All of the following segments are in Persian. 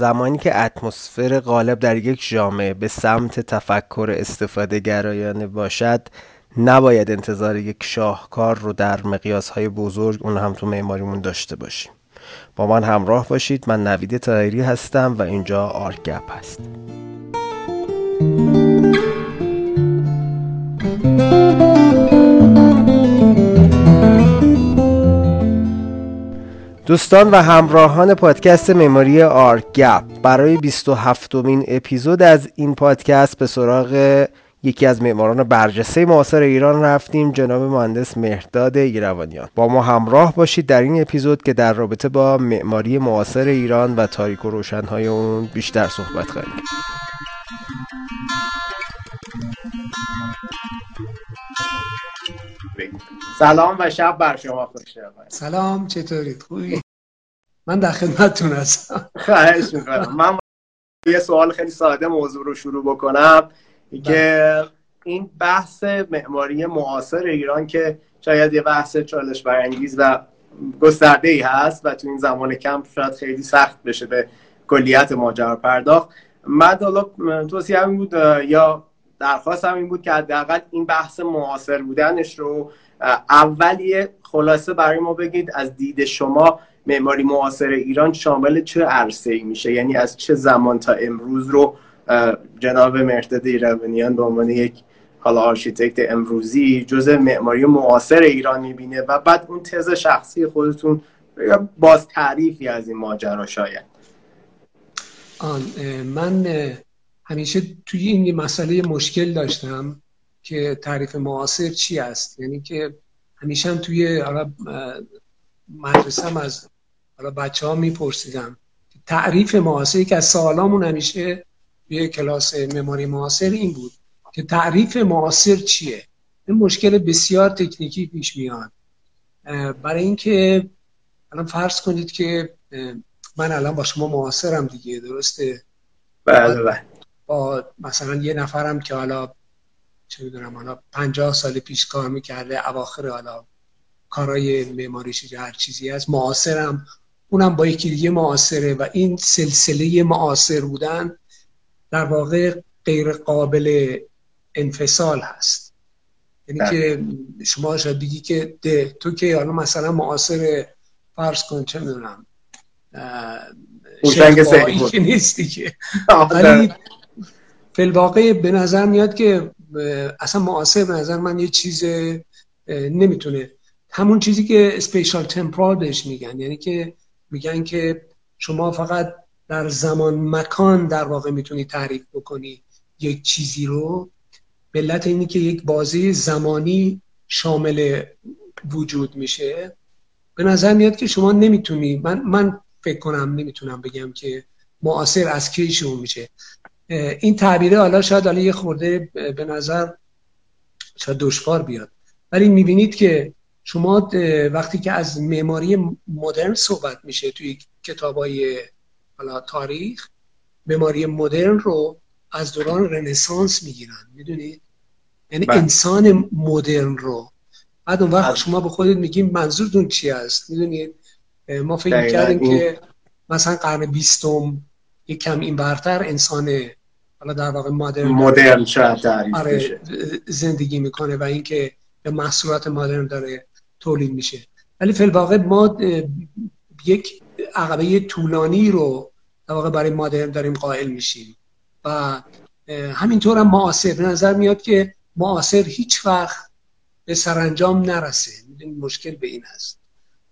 زمانی که اتمسفر غالب در یک جامعه به سمت تفکر استفاده گرایانه باشد نباید انتظار یک شاهکار رو در مقیاس های بزرگ اون هم تو معماریمون داشته باشیم. با من همراه باشید. من نوید تایری هستم و اینجا آرگپ هست دوستان و همراهان پادکست مموری آرگپ برای 27 مین اپیزود از این پادکست به سراغ یکی از معماران برجسته معاصر ایران رفتیم جناب مهندس مهرداد ایروانیان. با ما همراه باشید در این اپیزود که در رابطه با معماری معاصر ایران و تاریک و روشنهای اون بیشتر صحبت خواهیم. سلام و شب بر شما خوش سلام چطورید؟ خوبی؟ من در خدمتتون هستم. خواهش می‌کنم. من یه سوال خیلی ساده موضوع رو شروع بکنم که. این بحث معماری معاصر ایران که شاید یه بحث چالش برانگیز و گسترده ای هست و تو این زمان کم شاید خیلی سخت بشه به کلیت ماجرا پرداخت. من حالا توصیه همین بود یه درخواست این بود که حداقل این بحث معاصر بودنش رو اول یه خلاصه برای ما بگید از دید شما معماری معاصر ایران شامل چه عرصه ای میشه؟ یعنی از چه زمان تا امروز رو جناب مرتد ایرانیان به عنوان یک حالا آرشیتکت امروزی جزء معماری معاصر ایران می‌بینه و بعد اون تز شخصی خودتون باز تعریفی از این ماجرا شاید. آن من همیشه توی این مسئله مشکل داشتم. که تعریف معاصر چی است؟ یعنی که همیشه هم توی مدرسه از حالا بچه ها میپرسیدم تعریف معاصر که از سوالامون همیشه توی کلاس مماری معاصر این بود که تعریف معاصر چیه؟ این مشکل بسیار تکنیکی پیش میاد. برای اینکه الان فرض کنید که من الان با شما معاصرم دیگه درسته؟ بله بله. با مثلا یه نفرم که حالا چه می‌دونم حالا 50 سال پیش کار می‌کرده اواخر حالا کارهای معماریش هر چیزی هست. معاصرم اونم با یکی دیگه معاصره و این سلسله معاصر بودن در واقع غیر قابل انفصال هست. یعنی بله. که شما شاید بگی که ده تو که حالا مثلا معاصر فرض کن چه می‌دونم شیخ که نیستی که. ولی فلواقع به نظر میاد که اصلا معاصر به نظر من یه چیز نمی‌تونه. همون چیزی که اسپیشال تمپرال بهش میگن. یعنی که میگن که شما فقط در زمان مکان در واقع می‌تونی تعریف بکنی یک چیزی رو. به علت اینی که یک بازی زمانی شامل وجود میشه. به نظر میاد که شما نمی‌تونی من, من فکر کنم نمی‌تونم بگم که معاصر از کی میشه. این تعبیره حالا شاید حالا یه خورده به نظر شاید دشوار بیاد ولی می‌بینید که شما وقتی که از معماری مدرن صحبت میشه توی کتابای حالا تاریخ معماری مدرن رو از دوران رنسانس می‌گیرن می‌دونید یعنی بله. انسان مدرن رو بعد اون وقت بله. شما به خودت میگیم منظورتون چی است می‌دونید ما فکر کردیم که مثلا قرن بیستم یک کم این برتر انسان حالا در واقع مدرن مدرن آره زندگی می‌کنه و اینکه به محصولات مدرن داره تولید میشه. ولی فی الواقع ما یک عقبه طولانی رو در واقع برای مادرن داریم قائل میشیم. و همینطور هم معاصر. به نظر میاد که معاصر هیچ وقت به سرانجام نرسه. مشکل به این است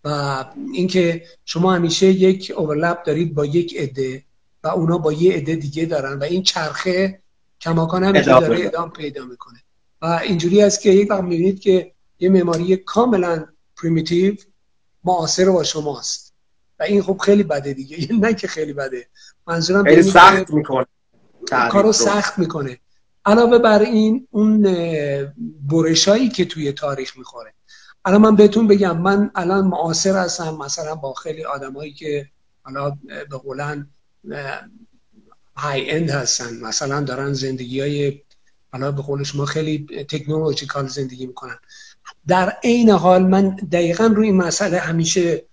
و اینکه شما همیشه یک اوورلپ دارید با یک عده. و اونا با یه عده دیگه دارن و این چرخه کماکان هم داره ادام پیدا می‌کنه. و اینجوری است که یک وقت می‌بینید که یه معماری کاملا پریمیتیو معاصر با شماست. و این خب خیلی بده دیگه. نه که خیلی بده. منظورم خیلی سخت می‌کنه. کارو سخت می‌کنه. علاوه بر این اون برشایی که توی تاریخ می‌خوره. الان من بهتون بگم من الان معاصر هستم مثلا با خیلی آدمایی که حالا به قولن های اند هستن. مثلا دارن زندگی های حالا به قول شما خیلی تکنولوژیکال زندگی می‌کنن. در عین حال من دقیقا روی این مسئله همیشه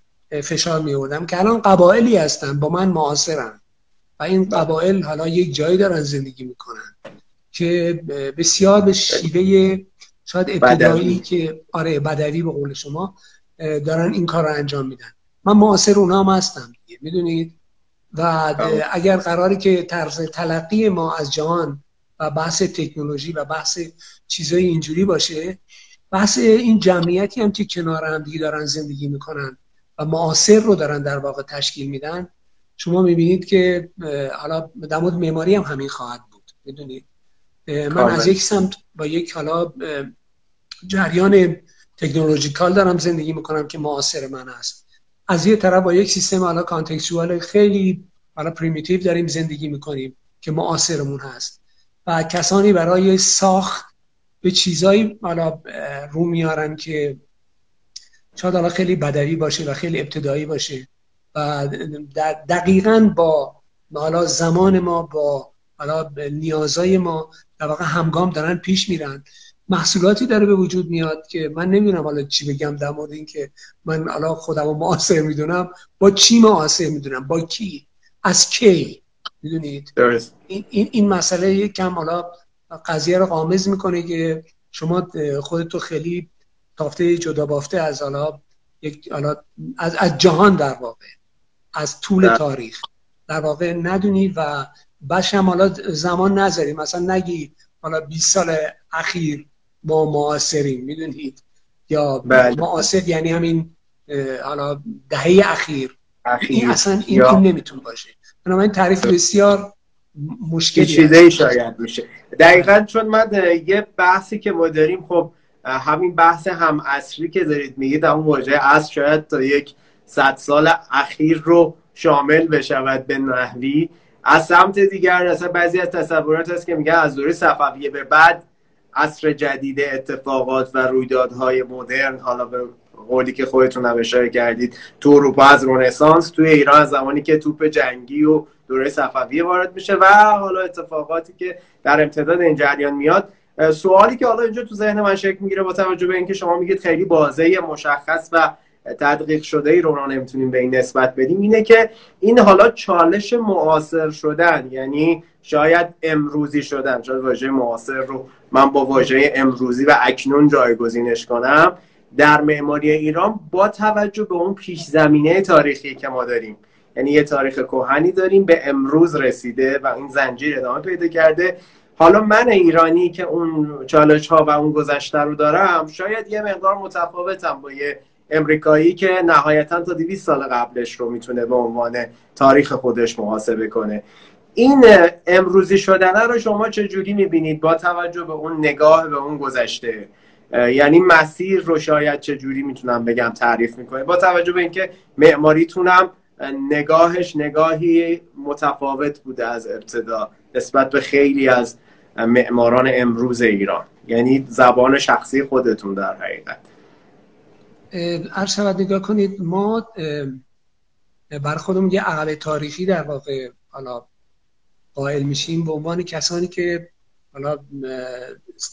فشار می که الان قبایلی هستن با من معاصرن. و این قبایل حالا یک جایی دارن زندگی می‌کنن که بسیار به شیوه شاید ابتدایی که آره بدوی به قول شما دارن این کار رو انجام میدن. من معاصر اونا هم هستم می‌دونید؟ و اگر قراری که طرز تلقی ما از جهان و بحث تکنولوژی و بحث چیزای اینجوری باشه بحث این جمعیتی هم که کنار هم دیگه دارن زندگی می‌کنن و معاصر رو دارن در واقع تشکیل میدن شما می‌بینید که حالا در مورد معماری هم همین خواهد بود می‌دونید من از یک سمت با یک حالا جریان technological دارم زندگی می‌کنم که معاصر من است از یه طرف با یک سیستم حالا contextual خیلی حالا primitive داریم زندگی می‌کنیم که معاصرمون هست. و کسانی برای ساخت به چیزایی حالا رو میارن که شاید حالا خیلی بدوی باشه و خیلی ابتدایی باشه و دقیقا با حالا زمان ما با حالا نیازای ما در واقع همگام دارن پیش میرن. محصولاتی داره به وجود میاد که من نمی‌دونم حالا چی بگم در مورد این که من حالا خودم معاصر می‌دونم. با چی معاصر می‌دونم؟ با کی؟ از کی؟ می‌دونید؟ این, این, این مسئله کم حالا قضیه رو قامز می‌کنه که شما خودتو خیلی تافته جدا بافته از حالا یک حالا از, از جهان در واقع از طول تاریخ. در واقع ندونی و بشم حالا زمان نذاری. مثلا نگی حالا 20 سال اخیر ما معاصریم می‌دونید؟ یا بله. معاصر یعنی همین حالا دهه اخیر, اخیر. این اصلا این, این نمیتون باشه. بنابراین تعریف بسیار مشکلی چیزایی شاید میشه دقیقا چون من یه بحثی که ما داریم خب همین بحث هم اصری که دارید میگید اون واژه اصر شاید تا یک صد سال اخیر رو شامل بشود به نحوی. از سمت دیگر اصلا بعضی از تصورات هست که میگن از دوره صفویه به بعد عصر جدید اتفاقات و رویدادهای مدرن حالا به قولی که خودتون هم اشاره کردید تو اروپا از رونسانس توی ایران زمانی که توپ جنگی و دوره صفویه وارد میشه و حالا اتفاقاتی که در امتداد این جریان میاد. سوالی که حالا اینجا تو ذهن من شکل می‌گیره با توجه به اینکه شما میگید خیلی بازه مشخص و تدقیق شده ای رو نمی‌تونیم به این نسبت بدیم اینه که این حالا چالش معاصر شدن یعنی شاید امروزی شدن شاید واژه معاصر رو من با واژه امروزی و اکنون جایگزینش کنم در معماری ایران با توجه به اون پیش زمینه تاریخی که ما داریم. یعنی یه تاریخ کهنی داریم به امروز رسیده و این زنجیر ادامه پیدا کرده. حالا من ایرانی که اون چالش ها و اون گذشته رو دارم شاید یه مقدار متفاوتم با یه امریکایی که نهایتا تا 200 سال قبلش رو می‌تونه به عنوان تاریخ خودش محاسبه کنه. این امروزی شدنه رو شما چه جوری می‌بینید؟ با توجه به اون نگاه به اون گذشته. یعنی مسیر رو شاید چه جوری می‌تونم بگم تعریف می‌کنه؟ با توجه به اینکه معماریتونم نگاهش نگاهی متفاوت بوده از ابتدا نسبت به خیلی از معماران امروز ایران. یعنی زبان شخصی خودتون در حقیقت. هر شود نگاه کنید ما بر خودمون یه عقب تاریخی در واقع حالا قائل میشیم به عنوان کسانی که حالا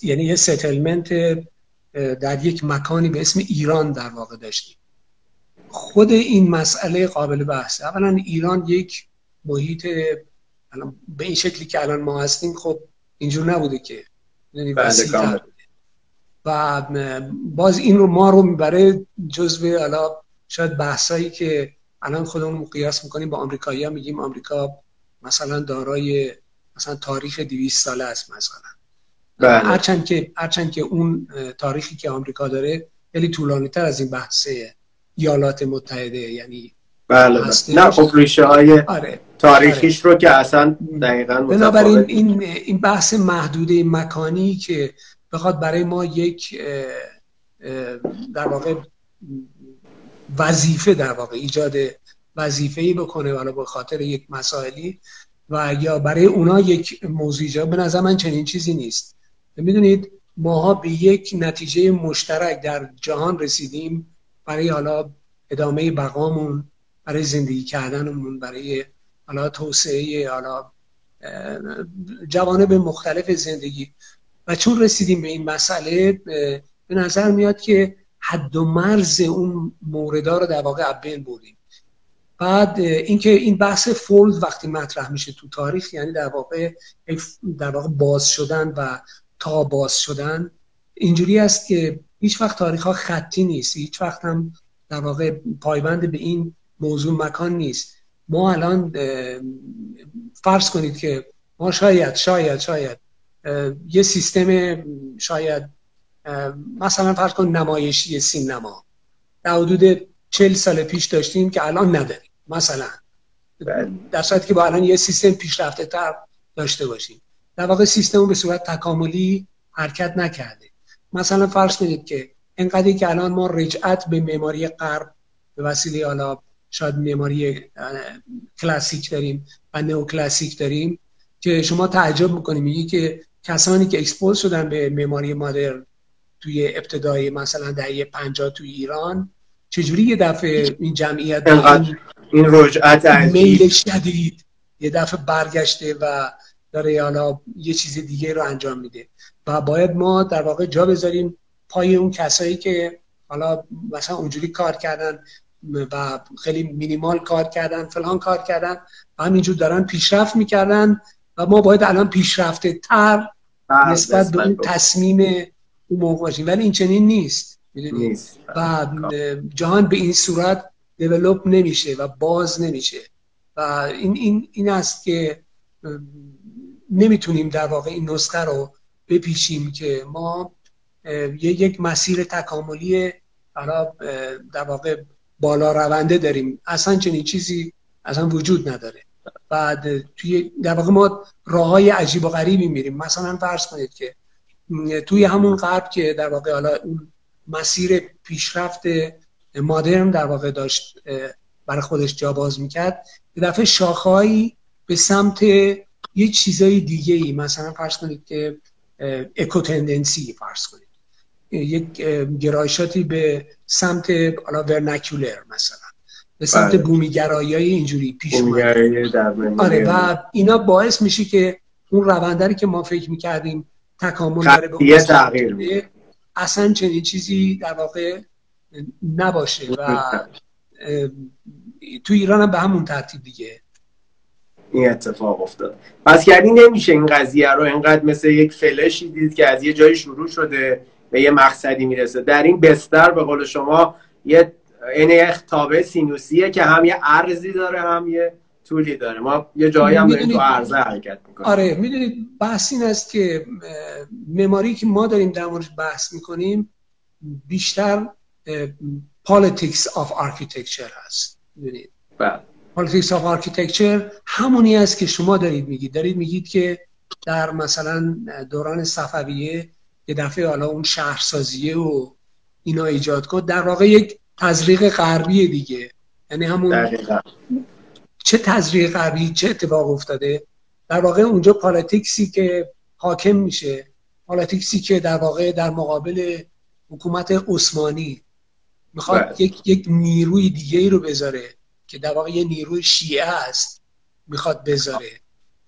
یعنی یه ستلمنت در یک مکانی به اسم ایران در واقع داشتیم. خود این مسئله قابل بحثه اولا ایران یک محیط به این شکلی که الان ما هستیم خب اینجور نبوده که یعنی بله، و باز این رو ما رو می‌بره جزو حالا شاید بحثایی که الان خودمون قیاس می‌کنیم با آمریکایی ها میگیم آمریکا مثلا دارای مثلا تاریخ 200 ساله است مثلا بله. هرچند که هرچند که اون تاریخی که آمریکا داره خیلی طولانی تر از این بحث ایالات متحده یعنی بله, بله. نه خب ریشه های آره. تاریخیش آره. رو که اصلا دقیقا بنابراین این این بحث محدوده مکانی که بخواد برای ما یک در واقع وظیفه در واقع ایجاد وظیفه‌ای بکنه ولی به خاطر یک مسائلی و یا برای اونا یک موضوع به نظر من چنین چیزی نیست. می‌دونید ماها به یک نتیجه مشترک در جهان رسیدیم برای حالا ادامه بقامون برای زندگی کردنمون برای حالا توسعه حالا جوانب مختلف زندگی. و چون رسیدیم به این مسئله به نظر میاد که حد و مرز اون موردا رو در واقع بین بردیم. بعد اینکه این بحث فولد وقتی مطرح میشه تو تاریخ یعنی در واقع در واقع باز شدن و تا باز شدن اینجوری است که هیچ وقت تاریخ ها خطی نیست. هیچ وقت هم در واقع پایبند به این موضوع مکان نیست. ما الان فرض کنید که ما شاید شاید شاید یه سیستم شاید مثلا فرض کن نمایشی سینما. در حدود چل سال پیش داشتیم که الان نداریم مثلا. بله. در صورتی که با الان یه سیستم پیشرفته تر داشته باشیم. در واقع سیستم به صورت تکاملی حرکت نکرده. مثلا فرض کنید که انقدری که الان ما رجعت به معماری غرب به وسیله حالا شاید معماری کلاسیک داریم و نو کلاسیک داریم که شما تعجب می‌کنید میگی که کسانی که expose شدن به معماری modern توی ابتدای مثلا دهه 50 توی ایران چجوری یه دفعه این جمعیت این رجعت میل شدید یه دفعه برگشته و داره حالا یه چیز دیگه رو انجام میده. و باید ما در واقع جا بذاریم پای اون کسایی که حالا مثلا اونجوری کار کردن و خیلی مینیمال کار کردن فلان کار کردن و همینجور دارن پیشرفت می‌کردن و ما باید الان پیشرفته تر بله، نسبت به اون تصمیم اون موقع باشیم. ولی این چنین نیست نیست. و جهان به این صورت دیولوب نمیشه و باز نمیشه. و این, این, این است که نمی‌تونیم در واقع این نسخه رو بپیشیم که ما یک مسیر تکاملی در واقع بالا رونده داریم. اصلا چنین چیزی اصلا وجود نداره. بعد توی در واقع ما راه های عجیب و غریبی میریم. مثلا فرض کنید که توی همون غرب که در واقع حالا اون مسیر پیشرفت مادرن در واقع داشت برای خودش جا باز می‌کرد یه دفعه شاخهایی به سمت یه چیزای دیگه ای مثلا فرض کنید که اکوتندنسی فرض کنید. یک گرایشاتی به سمت حالا ورنکولر مثلا. به سمت بله. بومیگرایی های اینجوری پیش آره و اینا باعث میشه که اون روندری که ما فکر می‌کردیم تکامل داره به تغییر اصلا چنین چیزی در واقع نباشه و تو ایران هم به همون ترتیب دیگه. این اتفاق افتاد. پس یعنی نمیشه این قضیه رو اینقدر مثل یک فلشی دید که از یه جایی شروع شده به یه مقصدی می‌رسه. در این بستر به قول شما یه این یه تابع سینوسیه که هم یه ارزی داره هم یه طولی داره. ما یه جایی هم داریم تو عرضه حرکت می‌کنیم. آره می‌دونید بحث این است که مماری که ما داریم در موردش بحث می‌کنیم بیشتر politics of architecture هست. می‌دونید؟ politics of architecture همونی است که شما دارید میگید. دارید میگید که در مثلا دوران صفویه یه دفعه حالا اون شهرسازیه و اینا ایجاد کرد. در واقع یک تزریق غربی دیگه. یعنی همون چه تزریق غربی چه اتفاق افتاده. در واقع اونجا politics ی که حاکم میشه politics ی که در واقع در مقابل حکومت عثمانی می‌خواد بله. یک یک نیروی دیگه ای رو بذاره که در واقع یه نیروی شیعه است می‌خواد بذاره.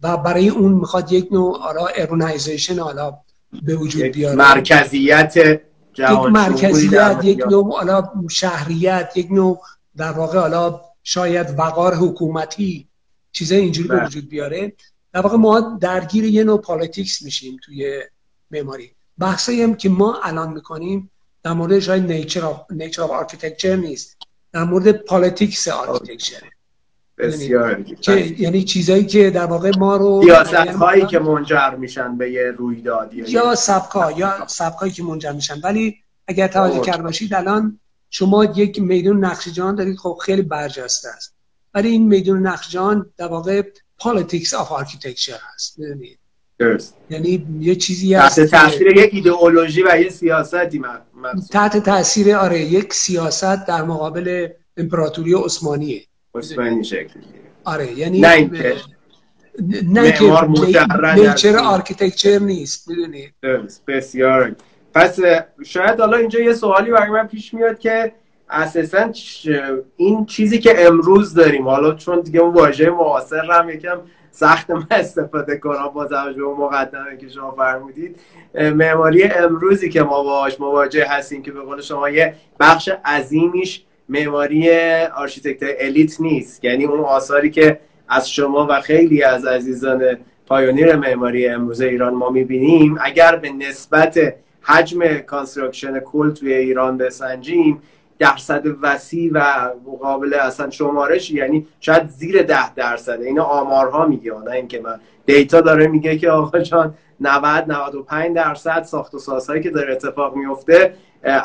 و برای اون می‌خواد یک نوع حالا urbanization حالا به وجود بیاره. مرکزیت یک مرکزیت یک نوع حالا شهریت یک نوع در واقع حالا شاید وقار حکومتی چیزای اینجوری به بله. وجود بیاره. در واقع ما درگیر یه نوع politics میشیم توی معماری. بحثایی هم که ما الان می‌کنیم در مورد شاید nature of nature architecture نیست. در مورد politics architecture. بسیار که یعنی چیزایی که در واقع ما رو هایی که منجر میشن به یه رویدادی یا سبکا یا سبکایی که منجر میشن. ولی اگر توجه کرده باشید الان شما یک میدون نقش جهان دارید. خب خیلی برجسته است. ولی این میدون نقش جهان در واقع politics of architecture هست درست. یعنی یه چیزی هست تحت تاثیر یک ایدئولوژی و یه سیاستی تحت تاثیر آره یک سیاست در مقابل امپراتوری عثمانیه. عثمانی شکل آره یعنی نه اینکه نه که nature architecture نیست می‌دونید بسیار پس شاید حالا اینجا یه سوالی برای من پیش میاد که اساسا این چیزی که امروز داریم حالا چون دیگه اون واژه معاصر هم یکم سخت من استفاده کنم با توجه به مقدمه که شما فرمودید. معماری امروزی که ما باهاش مواجه هستیم که به قول شما یه بخش عظیمیش معماری آرشیتکت elite نیست. یعنی اون آثاری که از شما و خیلی از عزیزان pioneer معماری امروز ایران ما می‌بینیم اگر به نسبت حجم construction کل توی ایران بسنجیم درصد وسیع و مقابل اصلا شمارش یعنی شاید زیر ده درصد. اینا آمارها میگه نه اینکه من data داره میگه که آقا جان 90 95 درصد ساخت و سازهایی که داره اتفاق میفته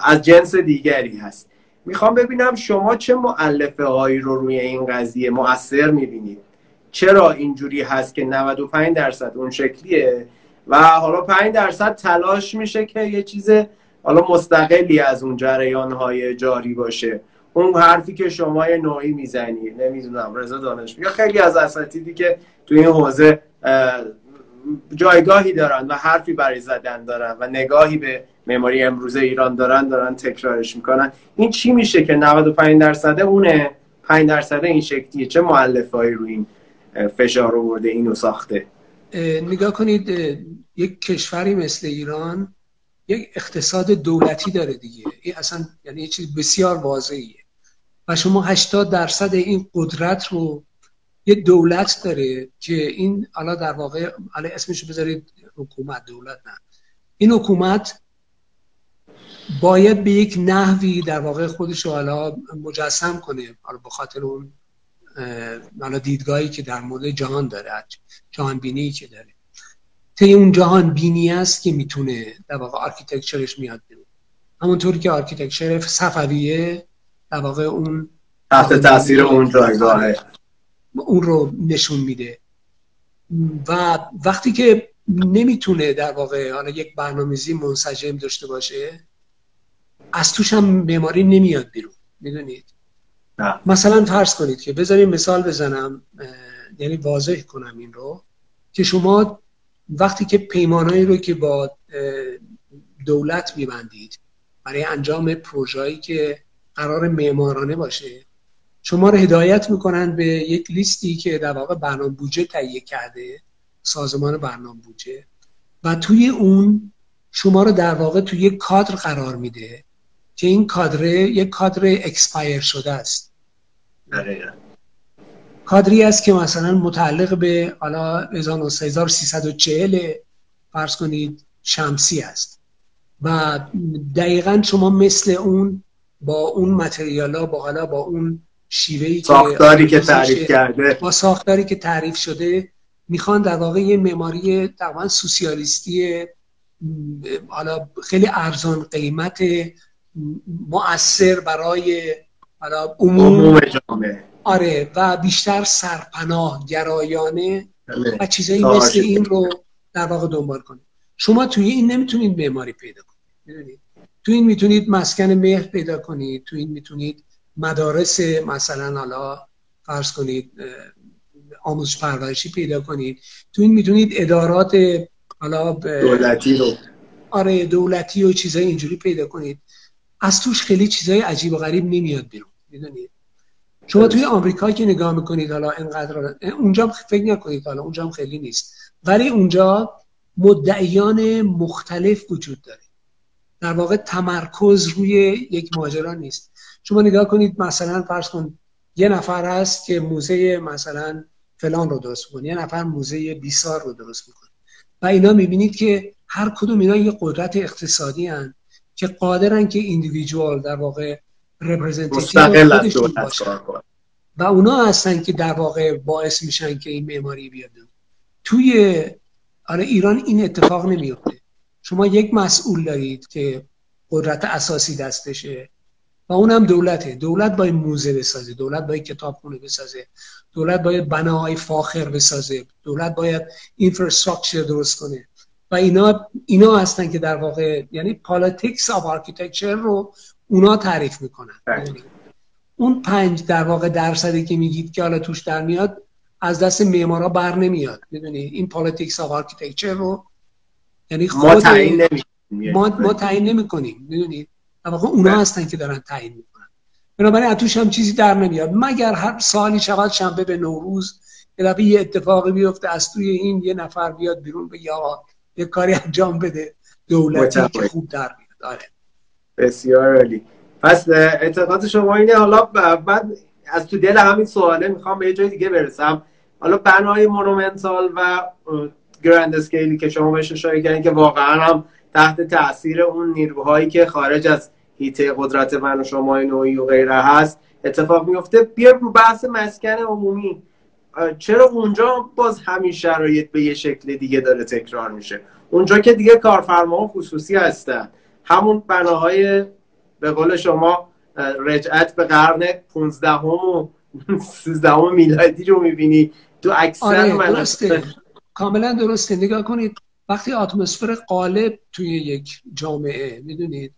از جنس دیگری هست. می‌خوام ببینم شما چه معلفه هایی رو روی این قضیه مؤثر می‌بینید چرا اینجوری هست که 95 درصد اون شکلیه و حالا 5 درصد تلاش میشه که یه چیز حالا مستقلی از اون جریان های جاری باشه؟ اون حرفی که شما یه نوعی می‌زنی نمی‌دونم رضا دانش یا خیلی از اساتیدی که تو این حوزه جایگاهی دارن و حرفی برای زدن دارن و نگاهی به معماری امروز ایران دارن دارن تکرارش می‌کنن. این چی میشه که 95 درصد اونه؟ 5 درصد این شکلیه. چه معلفایی رو این فشار آورده اینو ساخته؟ نگاه کنید یک کشوری مثل ایران یک اقتصاد دولتی داره دیگه. این اصلا یعنی یه چیز بسیار واضحیه. و شما 80 درصد این قدرت رو یه دولت داره که این حالا در واقع حالا اسمش بذارید حکومت دولت نه. این حکومت باید به یک نحوی در واقع خودش رو حالا مجسم کنه. حالا به خاطر اون حالا دیدگاهی که در مورد جهان داره جهان بینی که داره. طی اون جهان بینی است که می‌تونه در واقع architecture ش میاد بیرون. همونطوری که architecture صفویه در واقع اون تحت تاثیر اون جایگاهه اون رو نشون میده. و وقتی که نمی‌تونه در واقع حالا یک برنامه‌ریزی منسجم داشته باشه از توش هم معماری نمیاد بیرون می‌دونید؟ مثلا فرض کنید که بذاریم مثال بزنم یعنی واضح کنم این رو که شما وقتی که پیمانهایی رو که با دولت میبندید برای انجام پروژه‌ای که قرار معمارانه باشه شما رو هدایت می‌کنن به یک لیستی که در واقع برنامه بودجه تهیه کرده سازمان برنامه بودجه و توی اون شما رو در واقع توی یک کادر قرار میده. که این کادر یک کادر expire شده است. کادری است که مثلا متعلق به حالا 1340 فرض کنید شمسی است. و دقیقا شما مثل اون با اون متریال ها با حالا با اون شیوهی ساختاری که تعریف کرده. با ساختاری که تعریف شده می‌خوان در واقع یه معماری تقریبا سوسیالیستی حالا خیلی ارزان قیمت مؤثر برای حالا عموم. جامعه. آره و بیشتر سرپناه گرایانه بله. و چیزایی مثل این رو در واقع دنبال کنید. شما توی این نمی‌تونید معماری پیدا کنید توی این می‌تونید مسکن مهر پیدا کنید توی این می‌تونید مدارس مثلا حالا فرض کنید آموزش پرورشی پیدا کنید. تو این می‌تونید ادارات حالا دولتی رو. آره دولتی و چیزای اینجوری پیدا کنید. از توش خیلی چیزای عجیب و غریب نمیاد بیرون می‌دونید شما توی آمریکا که نگاه می‌کنید حالا اینقدر اونجا فکر نکنید حالا اونجا هم خیلی نیست. ولی اونجا مدعیان مختلف وجود داره. در واقع تمرکز روی یک ماجرا نیست. شما نگاه کنید مثلا فرض کن یه نفر هست که موزه مثلا فلان رو درست می‌کنه یه نفر موزه بیسار رو درست می‌کنه. و اینا می‌بینید که هر کدوم اینا یه قدرت اقتصادی هن. که قادرن که ایندیویدوال در واقع رپرزنتیتیو و اونا هستن که در واقع باعث میشن که این معماری بیاد توی آره ایران این اتفاق نمیفته. شما یک مسئول دارید که قدرت اساسی دستشه و اونم دولته. دولت باید موزه بسازه دولت باید کتابخونه بسازه دولت باید بناهای فاخر بسازه دولت باید infrastructure درست کنه. و اینا اینا هستن که در واقع یعنی politics of architecture رو اونا تعریف می‌کنن. بله. یعنی اون پنج در واقع درصدی که میگید که حالا توش در میاد از دست معمارا بر نمیاد. می‌دونی؟ این politics of architecture رو یعنی خود ما تعیین ما, ما تعیین نمی‌کنیم. می‌دونید در واقع اونا بله. هستن که دارن تعیین می‌کنن. بنابراین توش هم چیزی در نمیاد. مگر هر سالی شود شنبه به نوروز یه یه اتفاقی بیفته از توی این یه نفر بیاد بیرون به یا یه کاری انجام بده. دولتی که خوب در میاد. آره. بسیار عالی. پس اعتقاد شما اینه. حالا بعد از تو دل همین سواله می‌خوام به یه جای دیگه برسم. حالا بنای مونومنتال و گرند اسکیلی که شما بهش اشاره کردین که واقعا هم تحت تاثیر اون نیروهایی که خارج از هیته قدرت من و شما نوعی و غیره هست اتفاق میفته بیا رو بحث مسکن عمومی. چرا اونجا باز همین شرایط به یه شکل دیگه داره تکرار میشه؟ اونجا که دیگه کارفرما خصوصی هستن. همون بناهای به قول شما رجعت به قرن 15 و 13 میلادی رو می‌بینی. تو اکثر آره کاملا درسته. نگاه کنید وقتی اتمسفر قالب توی یک جامعه می‌دونید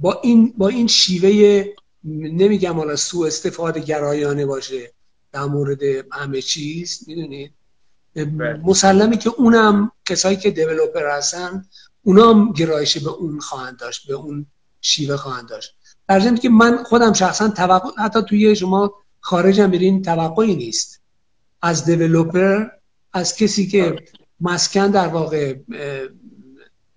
با این با این شیوه نمیگم حالا سوء استفاده گرایانه باشه در مورد همه چیز می‌دونید بله. مسلمی که اونم کسایی که دیولوپر هستن اونا هم گرایش به اون خواهند داشت به اون شیوه خواهند داشت. در که من خودم شخصا توقع حتی توی شما خارجم برین توقعی نیست. از دیولوپر از کسی که مسکن در واقع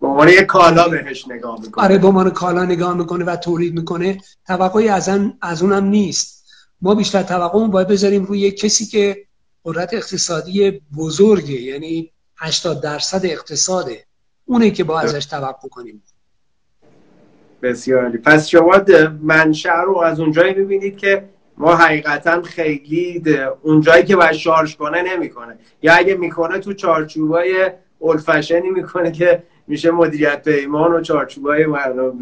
به عنوان یک کالا بهش نگاه می‌کنه. آره به عنوان کالا نگاه می‌کنه و تولید می‌کنه توقعی از, از اونم نیست. ما بیشتر توقعمون باید بذاریم روی کسی که قدرت اقتصادی بزرگه یعنی 80 درصد اقتصاده. اونه که با ازش توقع کنیم. بسیار پس شما منشأ رو از اونجایی می‌بینید که ما حقیقتا خیلی اونجایی که باید شارژ کنه نمی‌کنه. یا اگه می‌کنه تو چارچوبای اولفشنی می‌کنه که میشه مدیریت پیمان و چارچوبای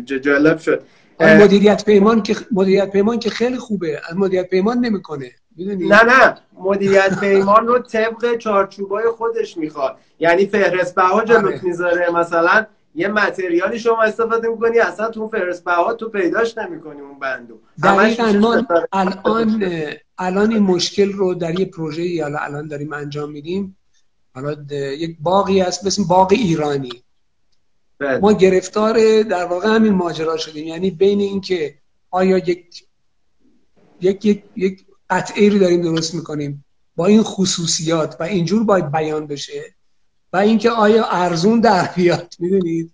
جالب شد. مدیریت پیمان که مدیریت پیمان که خیلی خوبه. از مدیریت پیمان نمی‌کنه. نه نه. مدیریت پیمان رو طبق چارچوبای خودش می‌خواد. یعنی فهرست بها جلوت آره. می‌ذاره. مثلا یه متریالی شما استفاده می‌کنی اصلا تو فهرست بها تو پیداش نمی‌کنی اون بندو. دقیقا الان الان این مشکل رو در یه پروژه حالا الان داریم انجام میدیم. حالا یک باقی هست مثل باغ ایرانی. بله. ما گرفتار در واقع همین ماجرا شدیم. یعنی بین اینکه آیا یک یک یک, یک قطعه رو داریم درست می‌کنیم با این خصوصیات و اینجور باید بیان بشه و اینکه آیا ارزون در بیاد می‌دونید؟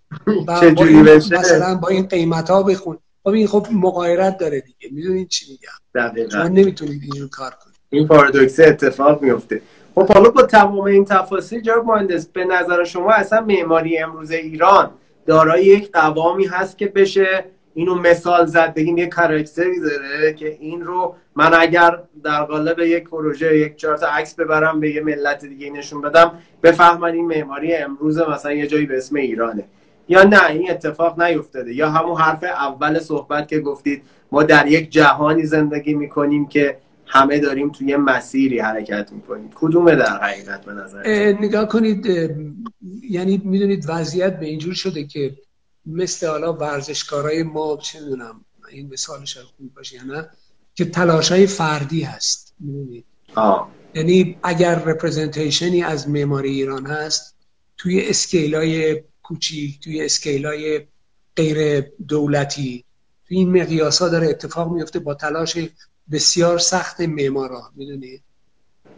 و با این مثلا با این قیمت ها بخون. خب این خب مقایرت داره دیگه. می‌دونید چی میگم؟ شما نمی‌تونید اینجور کار کنید. این پارادوکس اتفاق میفته خب حالا با تمام این تفاصیل جناب مهندس به نظر شما اصلا معماری امروز ایران دارای یک قوامی هست که بشه اینو مثال زد بگیم یک کاراکتری داره که این رو من اگر در قالب یک پروژه یک چارت عکس ببرم به یه ملت دیگه نشون بدم بفهمن این معماری امروز مثلا یه جایی به اسم ایرانه. یا نه این اتفاق نیفتاده. یا همون حرف اول صحبت که گفتید ما در یک جهانی زندگی می‌کنیم که همه داریم توی مسیری حرکت می‌کنیم. کدومه در حقیقت به نظر نگاه کنید یعنی می‌دونید وضعیت به اینجور شده که مثل حالا ورزشکارای ما چه می‌دونم این مثالش خوب باشه یا نه که تلاش های فردی هست. می‌دونید؟ یعنی اگر representation ی از معماری ایران هست توی scale های کوچیک توی scale های غیر دولتی توی این مقیاس ها داره اتفاق میفته با تلاش بسیار سخت معمارا می‌دونید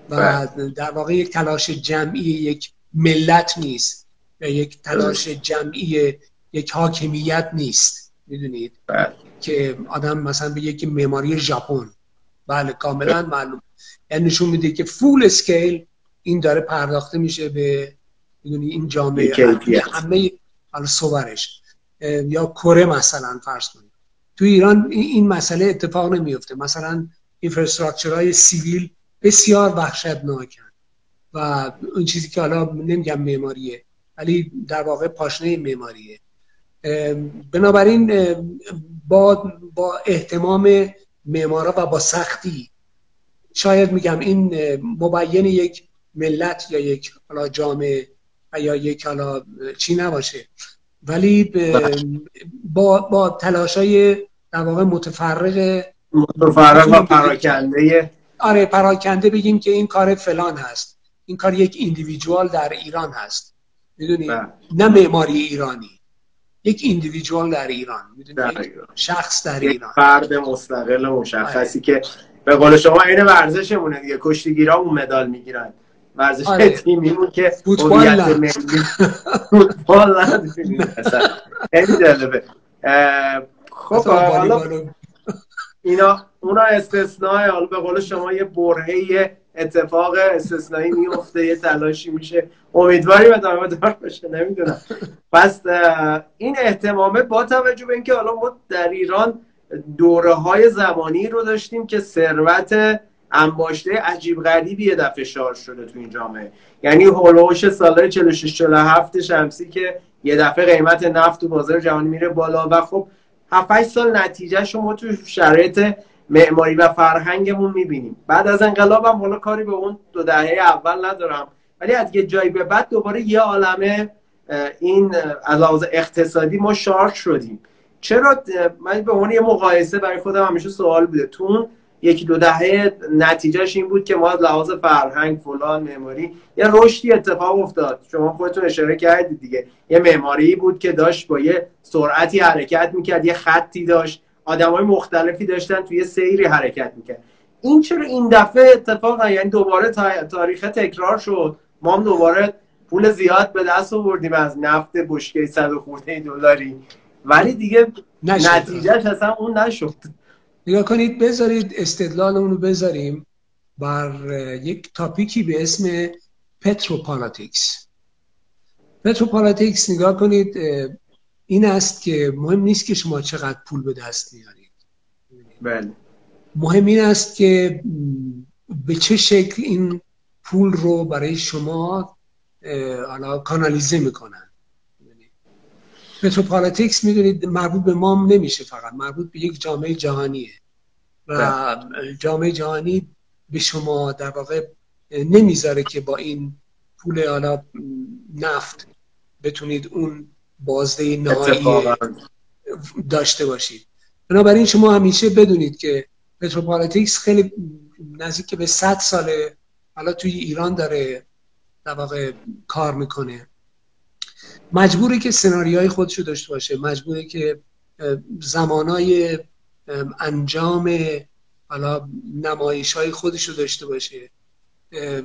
و بله. در واقع یک تلاش جمعی یک ملت نیست یا یک تلاش جمعی یک حاکمیت نیست می‌دونید بله. که آدم مثلا به یک معماری ژاپن. بله کاملا بله. معلوم. یعنی نشون میده که فول اسکیل این داره پرداخته میشه به می‌دونی؟ این جامعه همه صورش. یا کره مثلا فرض کنید. تو ایران این مسئله اتفاق نمیفته مثلا های سیویل بسیار وحشتناکن و اون چیزی که حالا نمیگم معماریه ولی در واقع پاشنه معماریه. بنابراین با, با احتمام معمارا و با سختی شاید میگم این مبین یک ملت یا یک حالا جامعه یا یک حالا چی نباشه. ولی با, با تلاش های در واقع متفرق متفرق و پراکنده. آره پراکنده بگیم که این کار فلان هست. این کار یک ایندیویدوال در ایران هست. می‌دونی؟ بله. نه معماری ایرانی. یک ایندیویدوال در ایران. ایران. شخص در یک ایران. فرد مستقل و مشخصی آره. که به قول شما این ورزشمونه دیگه. کشتیگیرا اون مدال می‌گیرن. ورزش آره. تیمیمون که فوتبال فوتبال خیلی جالبه. خب حالا اینا اونا استثناء حالا به قول شما یه برهه اتفاق استثنایی میفته یه تلاشی میشه. امیدواریم ادامه دار باشه نمی‌دونم. پس این احتمامه با توجه به اینکه حالا ما در ایران دوره های زمانی رو داشتیم که ثروت انباشته عجیب غریبی یه دفعه شارژ شده تو این جامعه. یعنی هولوش سال 46 47 شمسی که یه دفعه قیمت نفت تو بازار جهانی میره بالا و خب 7 سال نتیجه شما تو شرایط معماری و فرهنگمون می‌بینیم. بعد از انقلابم حالا کاری به اون دو دهه اول ندارم. ولی از یه جایی به بعد دوباره یه عالمه این از اقتصادی ما شارژ شدیم. چرا؟ من به عنوان یه مقایسه برای خودم همیشه سوال بوده. تو یکی دو دهه نتیجهش این بود که ما از لحاظ فرهنگ فلان معماری یه رشدی اتفاق افتاد. شما خودتون اشاره کردید دیگه. یه معماری بود که داشت با یه سرعتی حرکت می‌کرد یه خطی داشت. های مختلفی داشتن توی سیری حرکت می‌کرد. این چرا این دفعه اتفاق یعنی دوباره تاریخ تکرار شد. ما هم دوباره پول زیاد به دست آوردیم از نفت بشکه 100 خورده دلاری. ولی دیگه نتیجهش اصلا اون نشد. نگاه کنید بذارید استدلال رو بذاریم بر یک topic ی به اسم petropolitics petropolitics نگاه کنید این است که مهم نیست که شما چقدر پول به دست میارید. بله. مهم این است که به چه شکل این پول رو برای شما حالا کانالیزه می‌کنن. پتروپالاتیکس می‌دونید مربوط به ما نمیشه فقط مربوط به یک جامعه جهانیه. و بله. جامعه جهانی به شما در واقع نمی‌ذاره که با این پول حالا نفت بتونید اون بازده نهایی داشته باشید. بنابراین شما همیشه بدونید که پتروپالاتیکس خیلی نزدیک به 100 ساله حالا توی ایران داره در واقع کار می‌کنه. مجبوره که سناریوهای خودشو داشته باشه مجبوره که زمانای انجام حالا نمایش های خودشو داشته باشه.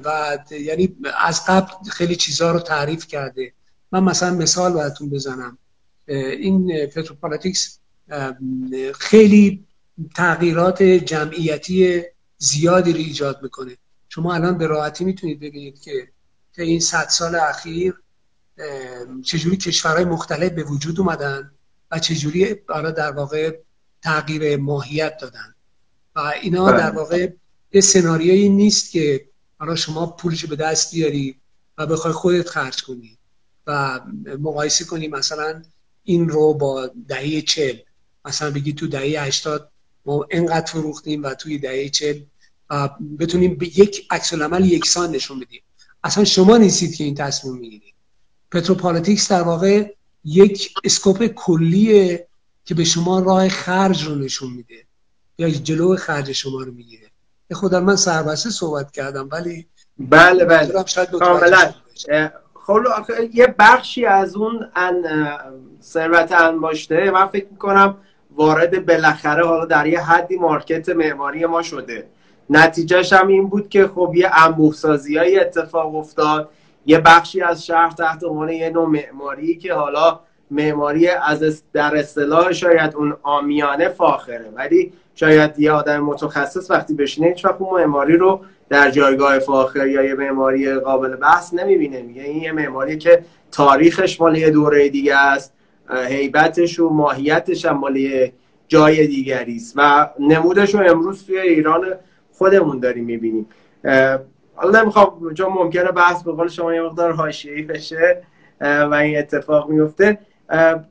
و یعنی از قبل خیلی چیزها رو تعریف کرده. من مثلا مثال براتون بزنم. این پتروپالاتیکس خیلی تغییرات جمعیتی زیادی رو ایجاد می‌کنه. شما الان به راحتی می‌تونید ببینید که تا این صد سال اخیر چجوری کشورهای مختلف به وجود اومدن و چجوری در واقع تغییر ماهیت دادن. و اینا بله. در واقع یه سناریویی نیست که حالا شما پولش به دست بیاری و بخوای خودت خرج کنی و مقایسه کنی مثلا این رو با دهه چل مثلا بگی تو دهه هشتاد ما انقدر فروختیم و توی دهه چل بتونیم به یک عکس العمل یکسان نشون بدیم. اصلا شما نیستید که این تصمیم می‌گیرید. پتروپالاتیکس در واقع یک اسکوپ کلیه که به شما راه خرج رو نشون میده یا جلو خرج شما رو می‌گیره. خدا من سربسته صحبت کردم ولی بله بله. کاملا. خب یه بخشی از اون ان ثروت انباشته من فکر می‌کنم وارد بالاخره حالا در یه حدی مارکت معماری ما شده. نتیجهش هم این بود که خب یه انبوه های اتفاق افتاد. یه بخشی از شهر تحت عنوان یه نوع معماری که حالا معماری از در اصطلاح شاید اون آمیانه فاخره. ولی شاید یه آدم متخصص وقتی بشینه هیچ وقت اون معماری رو در جایگاه فاخر یا یه معماری قابل بحث نمی‌بینه. میگه این یه معماری که تاریخش مال یه دوره دیگه است هیبتش و ماهیتش هم مال یه جای دیگری است. و نمودش رو امروز توی ایران خودمون داریم می‌بینیم. حالا نمی‌خوام چون ممکنه بحث به قول شما یه مقدار حاشیه‌ای بشه و این اتفاق میفته.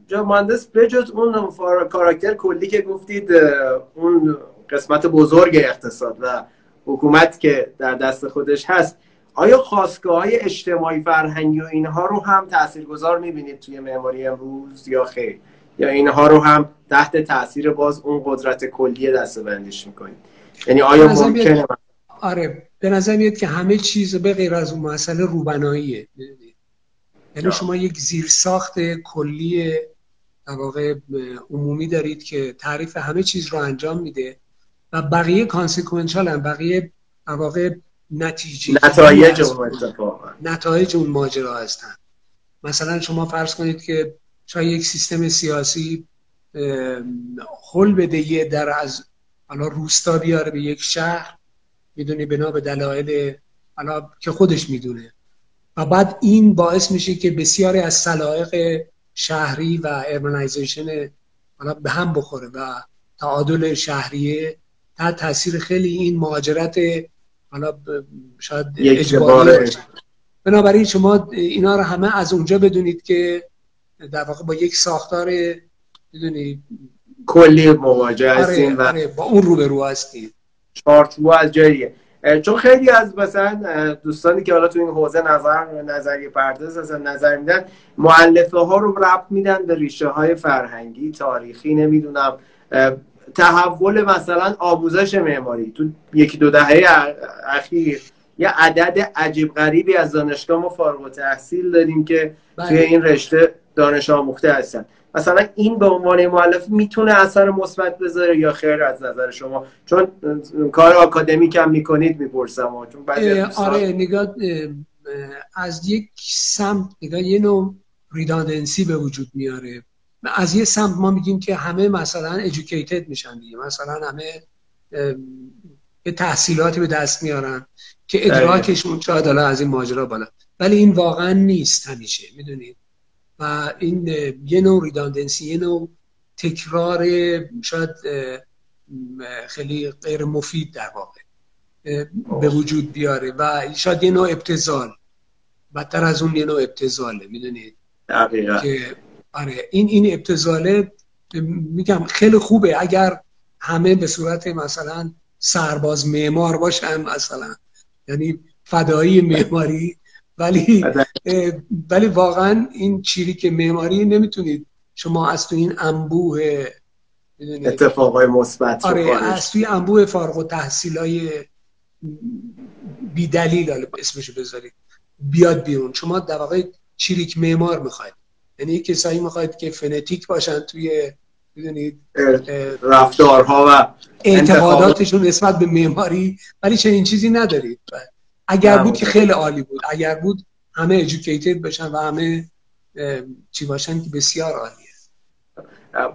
جا مهندس بجز اون کاراکتر کلی که گفتید اون قسمت بزرگ اقتصاد و حکومت که در دست خودش هست آیا خواستگاه های اجتماعی فرهنگی و اینها رو هم تاثیرگذار می‌بینید توی معماری امروز یا خیر؟ یا اینها رو هم تحت تاثیر باز اون قدرت کلی دسته بندیش می‌کنید؟ یعنی آیا ممکنه آره به نظر میاد که همه چیز به غیر از اون مسئله روبناییه. یعنی شما یک زیرساخت کلی در واقع عمومی دارید که تعریف همه چیز رو انجام میده و بقیه consequential هم بقیه در واقع نتیجه نتایج اون نتایج اون ماجرا هستن. مثلا شما فرض کنید که شاید یک سیستم سیاسی حل بده یه در از حالا روستا بیاره به یک شهر می‌دونی بنا به دلایل حالا که خودش می‌دونه. و بعد این باعث میشه که بسیاری از سلایق شهری و ارمنایزیشن حالا به هم بخوره و تعادل شهریه تحت تاثیر خیلی این مهاجرت حالا شاید اجباری بنابراین شما اینا رو همه از اونجا بدونید که در واقع با یک ساختار می‌دونی کلی مواجه آره، هستیم و آره با اون روبرو هستید چارچوب از جاییه. چون خیلی از مثلا دوستانی که حالا تو این حوزه نظر نظری پرداز هستن نظر میدن مؤلفه ها رو ربط میدن به ریشه های فرهنگی تاریخی نمی‌دونم تحول مثلا آموزش معماری. تو یکی دو دهه اخیر یه عدد عجیب غریبی از دانشگاه ما فارغ التحصیل داریم که بله. توی این رشته دانش آموخته هستن. مثلا این به عنوان مؤلف می‌تونه اثر مثبت بذاره یا خیر از نظر شما؟ چون کار آکادمیک هم می‌کنید می‌پرسم چون آره نگاه اه، از یک سمت نگاه یه نوع ریداندنسی به وجود میاره. از یه سمت ما میگیم که همه مثلا educated میشن دیگه. مثلا همه یه تحصیلاتی به دست میارن که ادراکشون شاید حالا از این ماجرا بالا. ولی این واقعا نیست همیشه می‌دونید؟ و این یه نوع ریداندنسی یه نوع تکرار شاید خیلی غیر مفید در واقع به وجود بیاره و شاید یه نوع ابتزال بدتر از اون یه نوع ابتزاله می‌دونید که آره این این ابتزاله میگم خیلی خوبه. اگر همه به صورت مثلا سرباز معمار باشن مثلا یعنی فدایی معماری ولی اه، ولی واقعا این چیریک معماری نمی‌تونید. شما از تو این انبوه اتفاقای مثبت آره. از توی انبوه فارغ و تحصیلای بی دلیل حالا اسمشو بذارید بیاد بیرون. شما در واقع چیریک معمار می‌خواید. یعنی کسایی می‌خواید که فنتیک باشن توی می‌دونید رفتارها و اعتقاداتشون نسبت به معماری ولی چنین چیزی ندارید. اگر بود که خیلی عالی بود. اگر بود همه ادوکیتد بشن و همه چی باشن که بسیار عالیه.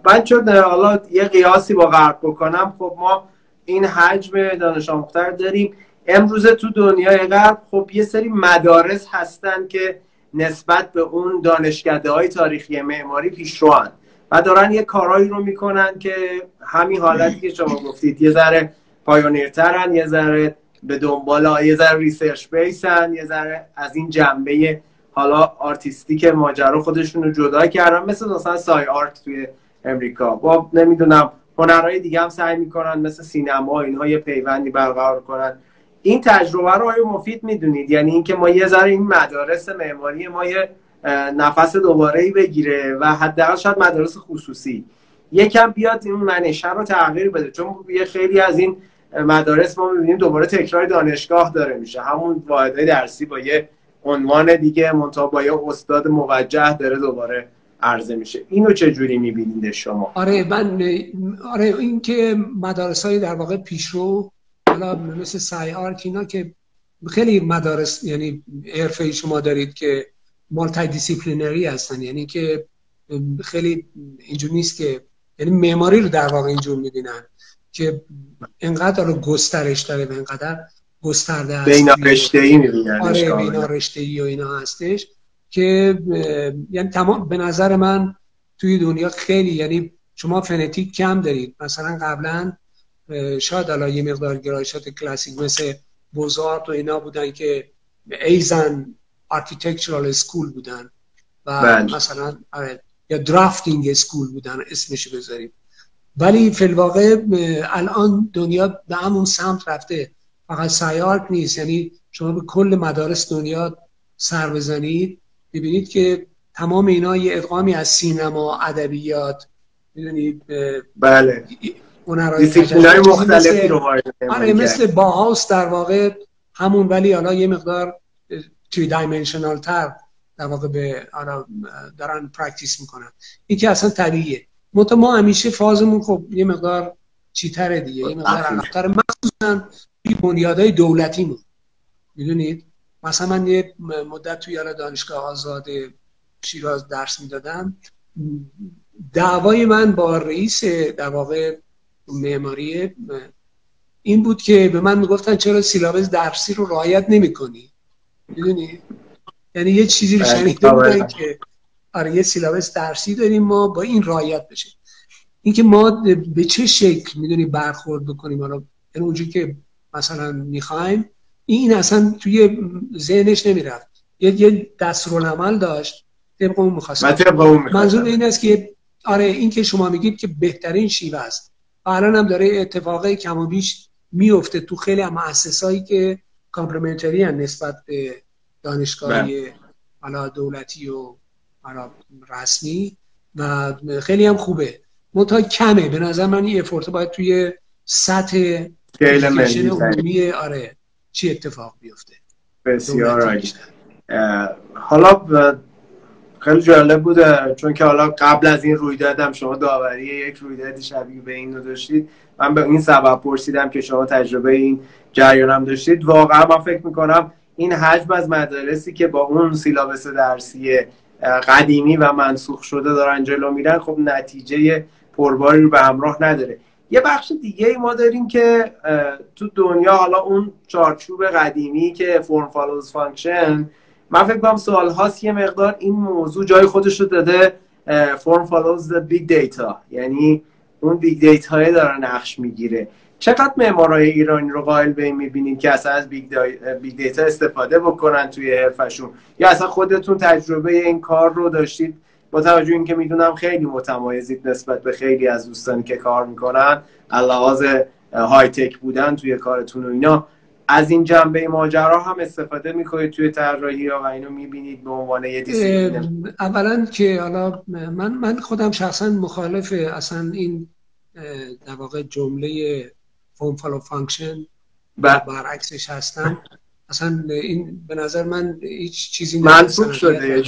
من چون حالا یه قیاسی با غرب بکنم. خب ما این حجم دانش آموخته رو داریم. امروزه تو دنیای غرب خب یه سری مدارس هستن که نسبت به اون دانشکده های تاریخی معماری پیشروان و دارن یه کارهایی رو می‌کنن که همین حالتی که شما گفتید. یه ذره pioneer ترن یه ذره به دنبال یه ذره research base ن یه ذره از این جنبه حالا artistic ماجرا خودشون رو جدا کردن مثل مثلا SCI-Arc توی امریکا. با نمی‌دونم هنرهای دیگه هم سعی می‌کنن مثل سینما اینها یه پیوندی برقرار کنن. این تجربه رو آیا مفید می‌دونید؟ یعنی اینکه ما یه ذره این مدارس معماری ما یه نفس دوباره ای بگیره و حداقل شاید مدارس خصوصی. یکم بیاد این منشه رو تغییر بده چون یه خیلی از این مدارس ما می‌بینیم دوباره تکرار دانشگاه داره میشه. همون واحدهای درسی با یه عنوان دیگه منتها با یه استاد موجه داره دوباره عرضه میشه. اینو چه جوری می‌بینید شما؟ آره من آره این که مدارس های در واقع پیشرو حالا مثل سعی آرک اینا که خیلی مدارس یعنی حرفه شما دارید که multidisciplinary هستن یعنی که خیلی اینجور نیست که یعنی معماری رو در واقع اینجور می‌بینن. که انقدر رو گسترش داره و انقدر گسترده هست بین رشته ای می‌بینن آره بین رشته ای و اینا هستش که یعنی تمام به نظر من توی دنیا خیلی یعنی شما fanatic کم دارید. مثلا قبلا شاید الان یه مقدار گرایشات کلاسیک مثل Beaux-Arts و اینا بودن که as an architectural school بودن و بله. مثلا آره، یا drafting school بودن اسمش بذاریم. ولی فی الواقع الان دنیا به همون سمت رفته. فقط SCI-Arc نیست. یعنی شما به کل مدارس دنیا سر بزنید. ببینید که تمام اینا یه ادغامی از سینما ادبیات می‌دونید بله. هنرهای مختلفی رو وارد آره مثل باهاوس در واقع همون ولی حالا یه مقدار توی dimensional تر در واقع به دارن practice می‌کنن. این که اصلا طبیعیه. منتها ما همیشه فازمون خب یه مقدار چیتره دیگه یه مقدار عقب‌تر مخصوصا توی بنیادهای دولتیمون. می‌دونید؟ مثلا من یه مدت توی حالا دانشگاه آزاد شیراز درس می‌دادم. دعوای من با رئیس در واقع معماری این بود که به من می‌گفتن چرا سیلابس درسی رو رعایت نمی‌کنی. می‌دونی؟ یعنی یه چیزی رو بله، شنیده بودن که آره یه سیلابس درسی داریم ما با این رعایت بشه. اینکه ما به چه شکل می‌دونی برخورد بکنیم؟ حالا یعنی اونجوری که مثلا می‌خوایم این اصلا توی ذهنش نمی‌رفت. یه یه دستورالعمل داشت طبق اون می‌خواست. منظور این است که آره این که شما میگید که بهترین شیوه است. الان هم داره اتفاقای کم و بیش میفته تو خیلی هم مؤسسایی که کامپلمنتری نسبت به دانشگاهی بله. حالا دولتی و رسمی و خیلی هم خوبه. منتها کمه. به نظر من این افورت باید توی سطح عمومی آره چی اتفاق بیفته. بسیار حالا خیلی جالب بوده چون که حالا قبل از این رویدادم شما داوری یک رویداد شبیه به این رو داشتید. من به این سبب پرسیدم که شما تجربه این جریانم داشتید. واقعا من فکر می‌کنم این حجم از مدارسی که با اون سیلابس درسی قدیمی و منسوخ شده دارن جلو میرن خب نتیجه پرباری رو به همراه نداره. یه بخش دیگه ای ما داریم که تو دنیا حالا اون چارچوب قدیمی که form follows function من فکر کنم سال هاست یه مقدار این موضوع جای خودش رو داده form follows big data یعنی اون big data داره نقش می‌گیره. چقدر معمارای ایرانی رو قائل به این می‌بینید که اصلا از big, data استفاده بکنن توی حرفشون؟ یا اصلا خودتون تجربه این کار رو داشتید؟ با توجه اینکه می‌دونم خیلی متمایزید نسبت به خیلی از دوستانی که کار می‌کنن لحاظ های تک بودن توی کارتون و اینا از این جنبه ماجرا هم استفاده می‌کنید توی طراحی و اینو می‌بینید به عنوان یه دیسیپلین اولا که حالا من من خودم شخصا مخالف اصلا این در واقع جمله form follow function برعکسش هستم اصلا این به نظر من هیچ چیزی منسوخ شده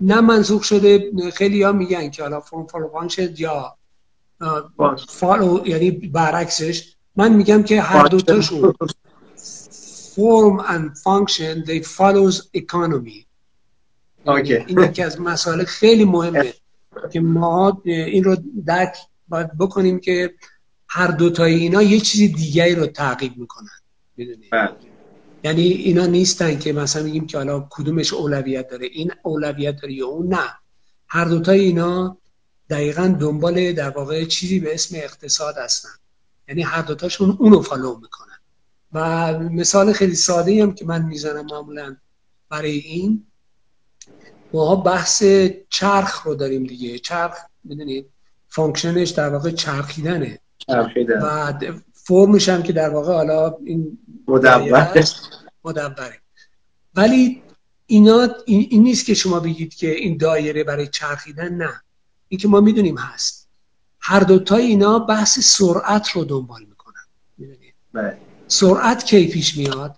نه منسوخ شده. خیلی ها میگن که حالا form follow function یا follow یعنی برعکسش. من میگم که هر دو تاشون form and function they follows economy. Okay. این یکی از مسائل خیلی مهمه که ما این رو درک باید بکنیم که هر دوتای اینا یه چیز دیگری رو تعقیب می‌کنن. بله. یعنی اینا نیستن که مثلا میگیم که حالا کدومش اولویت داره این اولویت داره یا اون نه. هر دوتای اینا دقیقا دنبال در واقع چیزی به اسم اقتصاد هستن. یعنی هر دوتاشون اونو follow می‌کنن. و مثال خیلی ساده هم که من می‌زنم معمولا برای این ما بحث چرخ رو داریم دیگه. چرخ می‌دونید function ش در واقع چرخیدنه. چرخیدن و فرمش هم که در واقع حالا این مدبره. ولی اینا این, نیست که شما بگید که این دایره برای چرخیدن نه. این که ما می‌دونیم هست. هر دوتای اینا بحث سرعت رو دنبال می‌کنن. بله. سرعت کی پیش میاد؟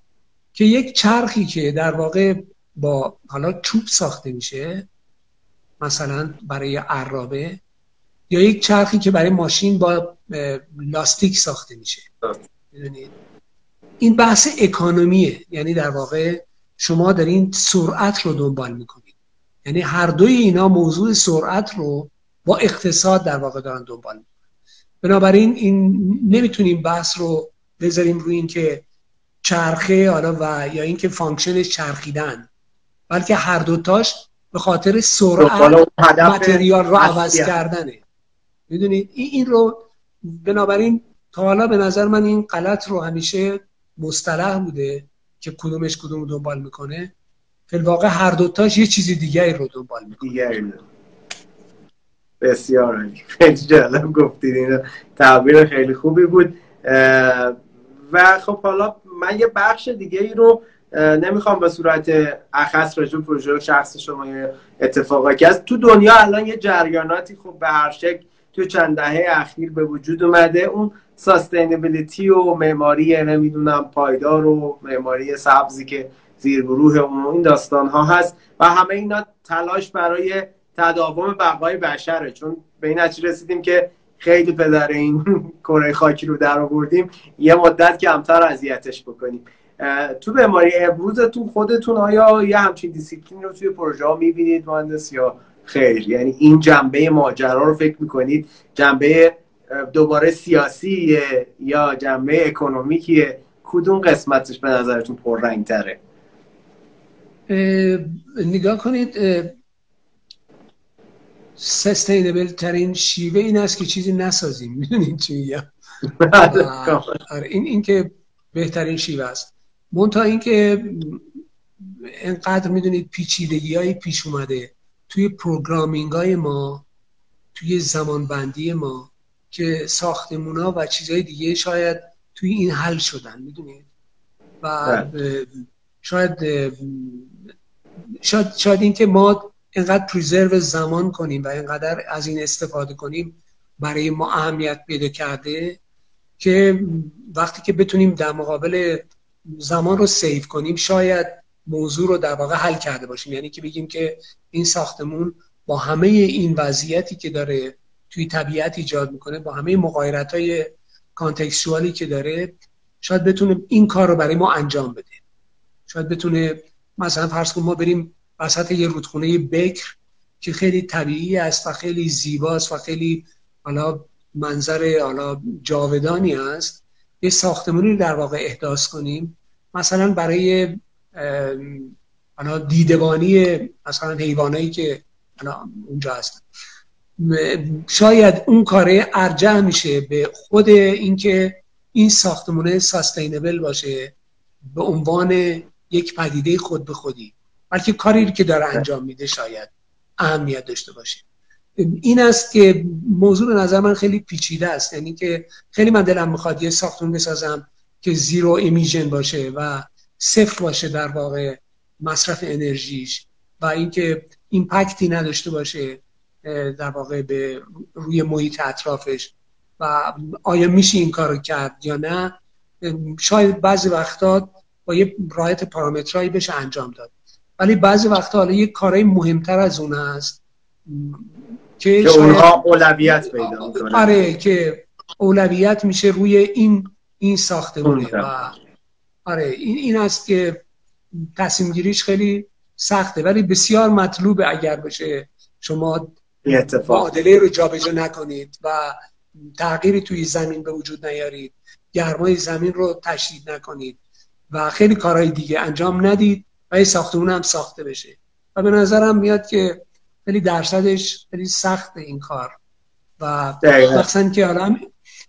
که یک چرخی که در واقع با حالا چوب ساخته میشه مثلا برای عرابه یا یک چرخی که برای ماشین با لاستیک ساخته میشه. این بحث economy ه. یعنی در واقع شما دارین سرعت رو دنبال می‌کنید یعنی هر دوی اینا موضوع سرعت رو با اقتصاد در واقع دارن دنبال می‌کنن. بنابراین این نمی‌تونیم بحث رو بذاریم روی اینکه چرخه حالا و یا اینکه function ش چرخیدن بلکه هر دوتاش به خاطر سرعت متریال رو عوض کردنه. می‌دونید؟ این رو بنابراین تا حالا به نظر من این غلط رو همیشه مصطلح بوده که کدومش کدوم رو دنبال می‌کنه. واقع هر دوتاش یه چیزی دیگری رو دنبال می‌کنه. بسیار خیلی جالب گفتید این تعبیر خیلی خوبی بود. و خب حالا من یه بخش دیگه ای رو نمی‌خوام به صورت اخص راجع پروژه شخص شما اتفاقی که از تو دنیا الان یه جریاناتی خب به هر شکل تو چند دهه اخیر به وجود اومده. اون ساستینبیلیتی و معماری نمی‌دونم پایدار و معماری سبزی که زیرگروه اون این داستان ها هست و همه اینا تلاش برای تداوم بقای بشره. چون به این نتیجه رسیدیم که خیلی پدر این کره خاکی رو در آوردیم. یه مدت کمتر اذیتش بکنیم. تو معماری امروزتون خودتون آیا یه همچین دیسیپلین رو توی پروژه ها می‌بینید مهندس یا خیر. یعنی این جنبه ماجرا رو فکر می‌کنید. جنبه دوباره سیاسی یا جنبه economic یه؟ کدوم قسمتش به نظرتون پررنگ تره نگاه کنید سستینبل ترین شیوه این است که چیزی نسازیم. می‌دونین چی میگم؟ آره، این این که بهترین شیوه است. منتها اینکه انقدر می‌دونید پیچیدگی های پیش اومده. توی پروگرامینگ های ما توی زمانبندی ما که ساختمون ها و چیزهای دیگه شاید توی این حل شدن می‌دونید و. شاید شاید, شاید این که ما اینقدر پریزرو زمان کنیم و اینقدر از این استفاده کنیم برای ما اهمیت پیدا کرده که وقتی که بتونیم در مقابل زمان رو سیف کنیم شاید موضوع رو در واقع حل کرده باشیم. یعنی که بگیم که این ساختمون با همه این وضعیتی که داره توی طبیعت ایجاد می‌کنه با همه مقایرت های کانتکستوالی که داره شاید بتونه این کار رو برای ما انجام بده. شاید بتونه مثلا فرض کن ما بریم وسط یه رودخونه بکر که خیلی طبیعی است و خیلی زیباست و خیلی حالا منظر حالا جاودانی است یه ساختمانی در واقع احداث کنیم. مثلا برای دیدبانی مثلا حیوانایی که اونجا هستن شاید اون کاره ارجع میشه به خود اینکه این ساختمونه ساستینبل باشه به عنوان یک پدیده خود به خودی بلکه کاری که داره انجام میده شاید اهمیت داشته باشه. این است که موضوع به نظر من خیلی پیچیده است. یعنی که خیلی من دلم می‌خواد یه ساختمون بسازم که زیرو امیژن باشه و صفر باشه در واقع مصرف انرژیش و اینکه ایمپکتی نداشته باشه در واقع به روی محیط اطرافش و آیا میشه این کار کرد یا نه شاید بعضی وقتا با یه رایت پارامترهایی بشه انجام داد. ولی بعضی وقتا حالا یه کارهای مهمتر از اون هست که, که اونها اولویت پیدا آره که اولویت میشه روی این این ساختمونه و آره این این است که تصمیم گیریش خیلی سخته ولی بسیار مطلوبه اگر بشه شما معادله رو جابجا نکنید و تغییری توی زمین به وجود نیارید گرمای زمین رو تشدید نکنید و خیلی کارهای دیگه انجام ندید و یه ساختمون هم ساخته بشه. و به نظرم میاد که خیلی درصدش خیلی سخت این کار. و مثلا که حالا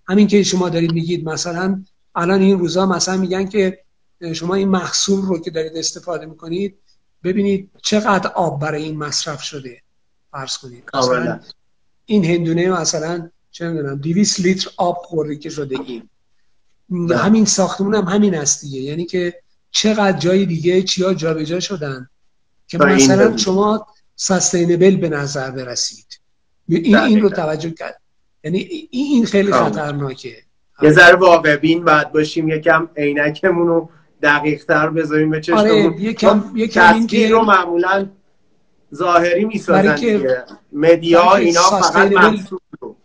همین که شما دارید میگید مثلا الان این روزا مثلا میگن که شما این محصول رو که دارید استفاده می‌کنید ببینید چقدر آب برای این مصرف شده. فرض کنید. مثلا این هندونه مثلا چه می‌دونم 200 لیتر آب خوری که شده این. بله. همین ساختمون هم همین است دیگه. یعنی که چقدر جای دیگه چیا جابجا شدن که مثلا شما سستینبل به نظر برسید. این, این رو توجه کرد یعنی این خیلی خطرناکه. یه ذره واقع بین باید باشیم یکم عینکمون رو دقیق تر بذاریم به چشممون. آره یکم یکم این رو معمولا ظاهری می‌سازن دیگه. مدیا اینا فقط محصول رو.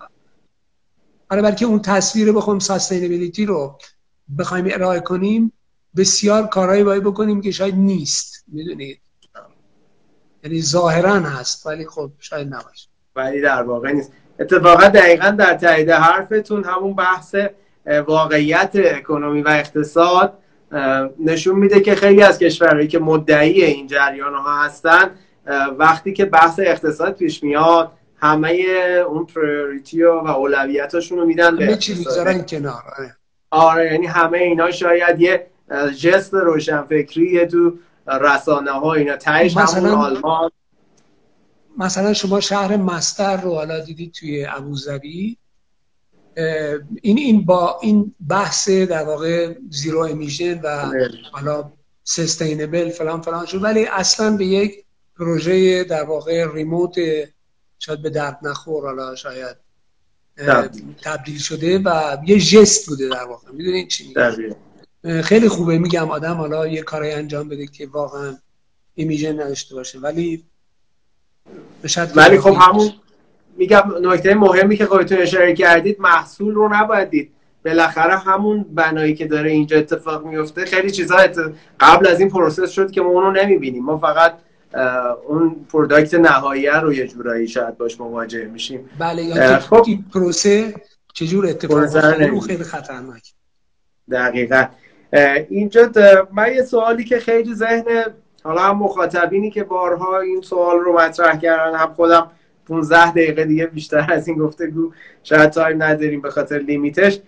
آره برای اون تصویر بخوام سستینبیلیتی رو بخوایم ارائه کنیم بسیار کارهایی باید بکنیم که شاید نیست. می‌دونید؟ یعنی ظاهرا هست ولی خب شاید نباشه. ولی در واقع نیست. اتفاقا دقیقا در تایید حرفتون همون بحث واقعیت اکنومی و اقتصاد نشون میده که خیلی از کشورهایی که مدعی این جریان ها هستن وقتی که بحث اقتصاد پیش میاد همه اون پریوریتی و اولویتاشون رو میدن به کنار آره. آره یعنی همه اینا شاید یه جست روشنفکری تو رسانه ها اینا تایش همون آلمان. مثلا شما شهر مستر رو حالا دیدید توی ابوظبی. این این با این بحث در واقع زیرو امیشن و بله. حالا سستینبل فلان فلان شد. ولی اصلا به یک پروژه در واقع ریموت شاید به درد نخور حالا شاید تبدیل شده و یه جست بوده در واقع. می‌دونین چی خیلی خوبه. میگم آدم حالا یه کاری انجام بده که واقعا ایمیژن نداشته باشه. ولی ولی خب همون میگم نکته مهمی که خودتون اشاره کردید محصول رو نباید دید. بالاخره همون بنایی که داره اینجا اتفاق میفته خیلی چیزا قبل از این process شد که ما اونو نمی‌بینیم. ما فقط اون product نهایی رو یه جورایی شاید باش مواجه میشیم. بله یا خب. پروسه چجور اتفاق اون خیلی خطرناک. دقیقا. اینجا من یه سوالی که خیلی ذهن حالا هم مخاطبینی که بارها این سوال رو مطرح کردن هم خودم 15 دقیقه دیگه بیشتر از این گفتگو شاید time نداریم به خاطر limit ش.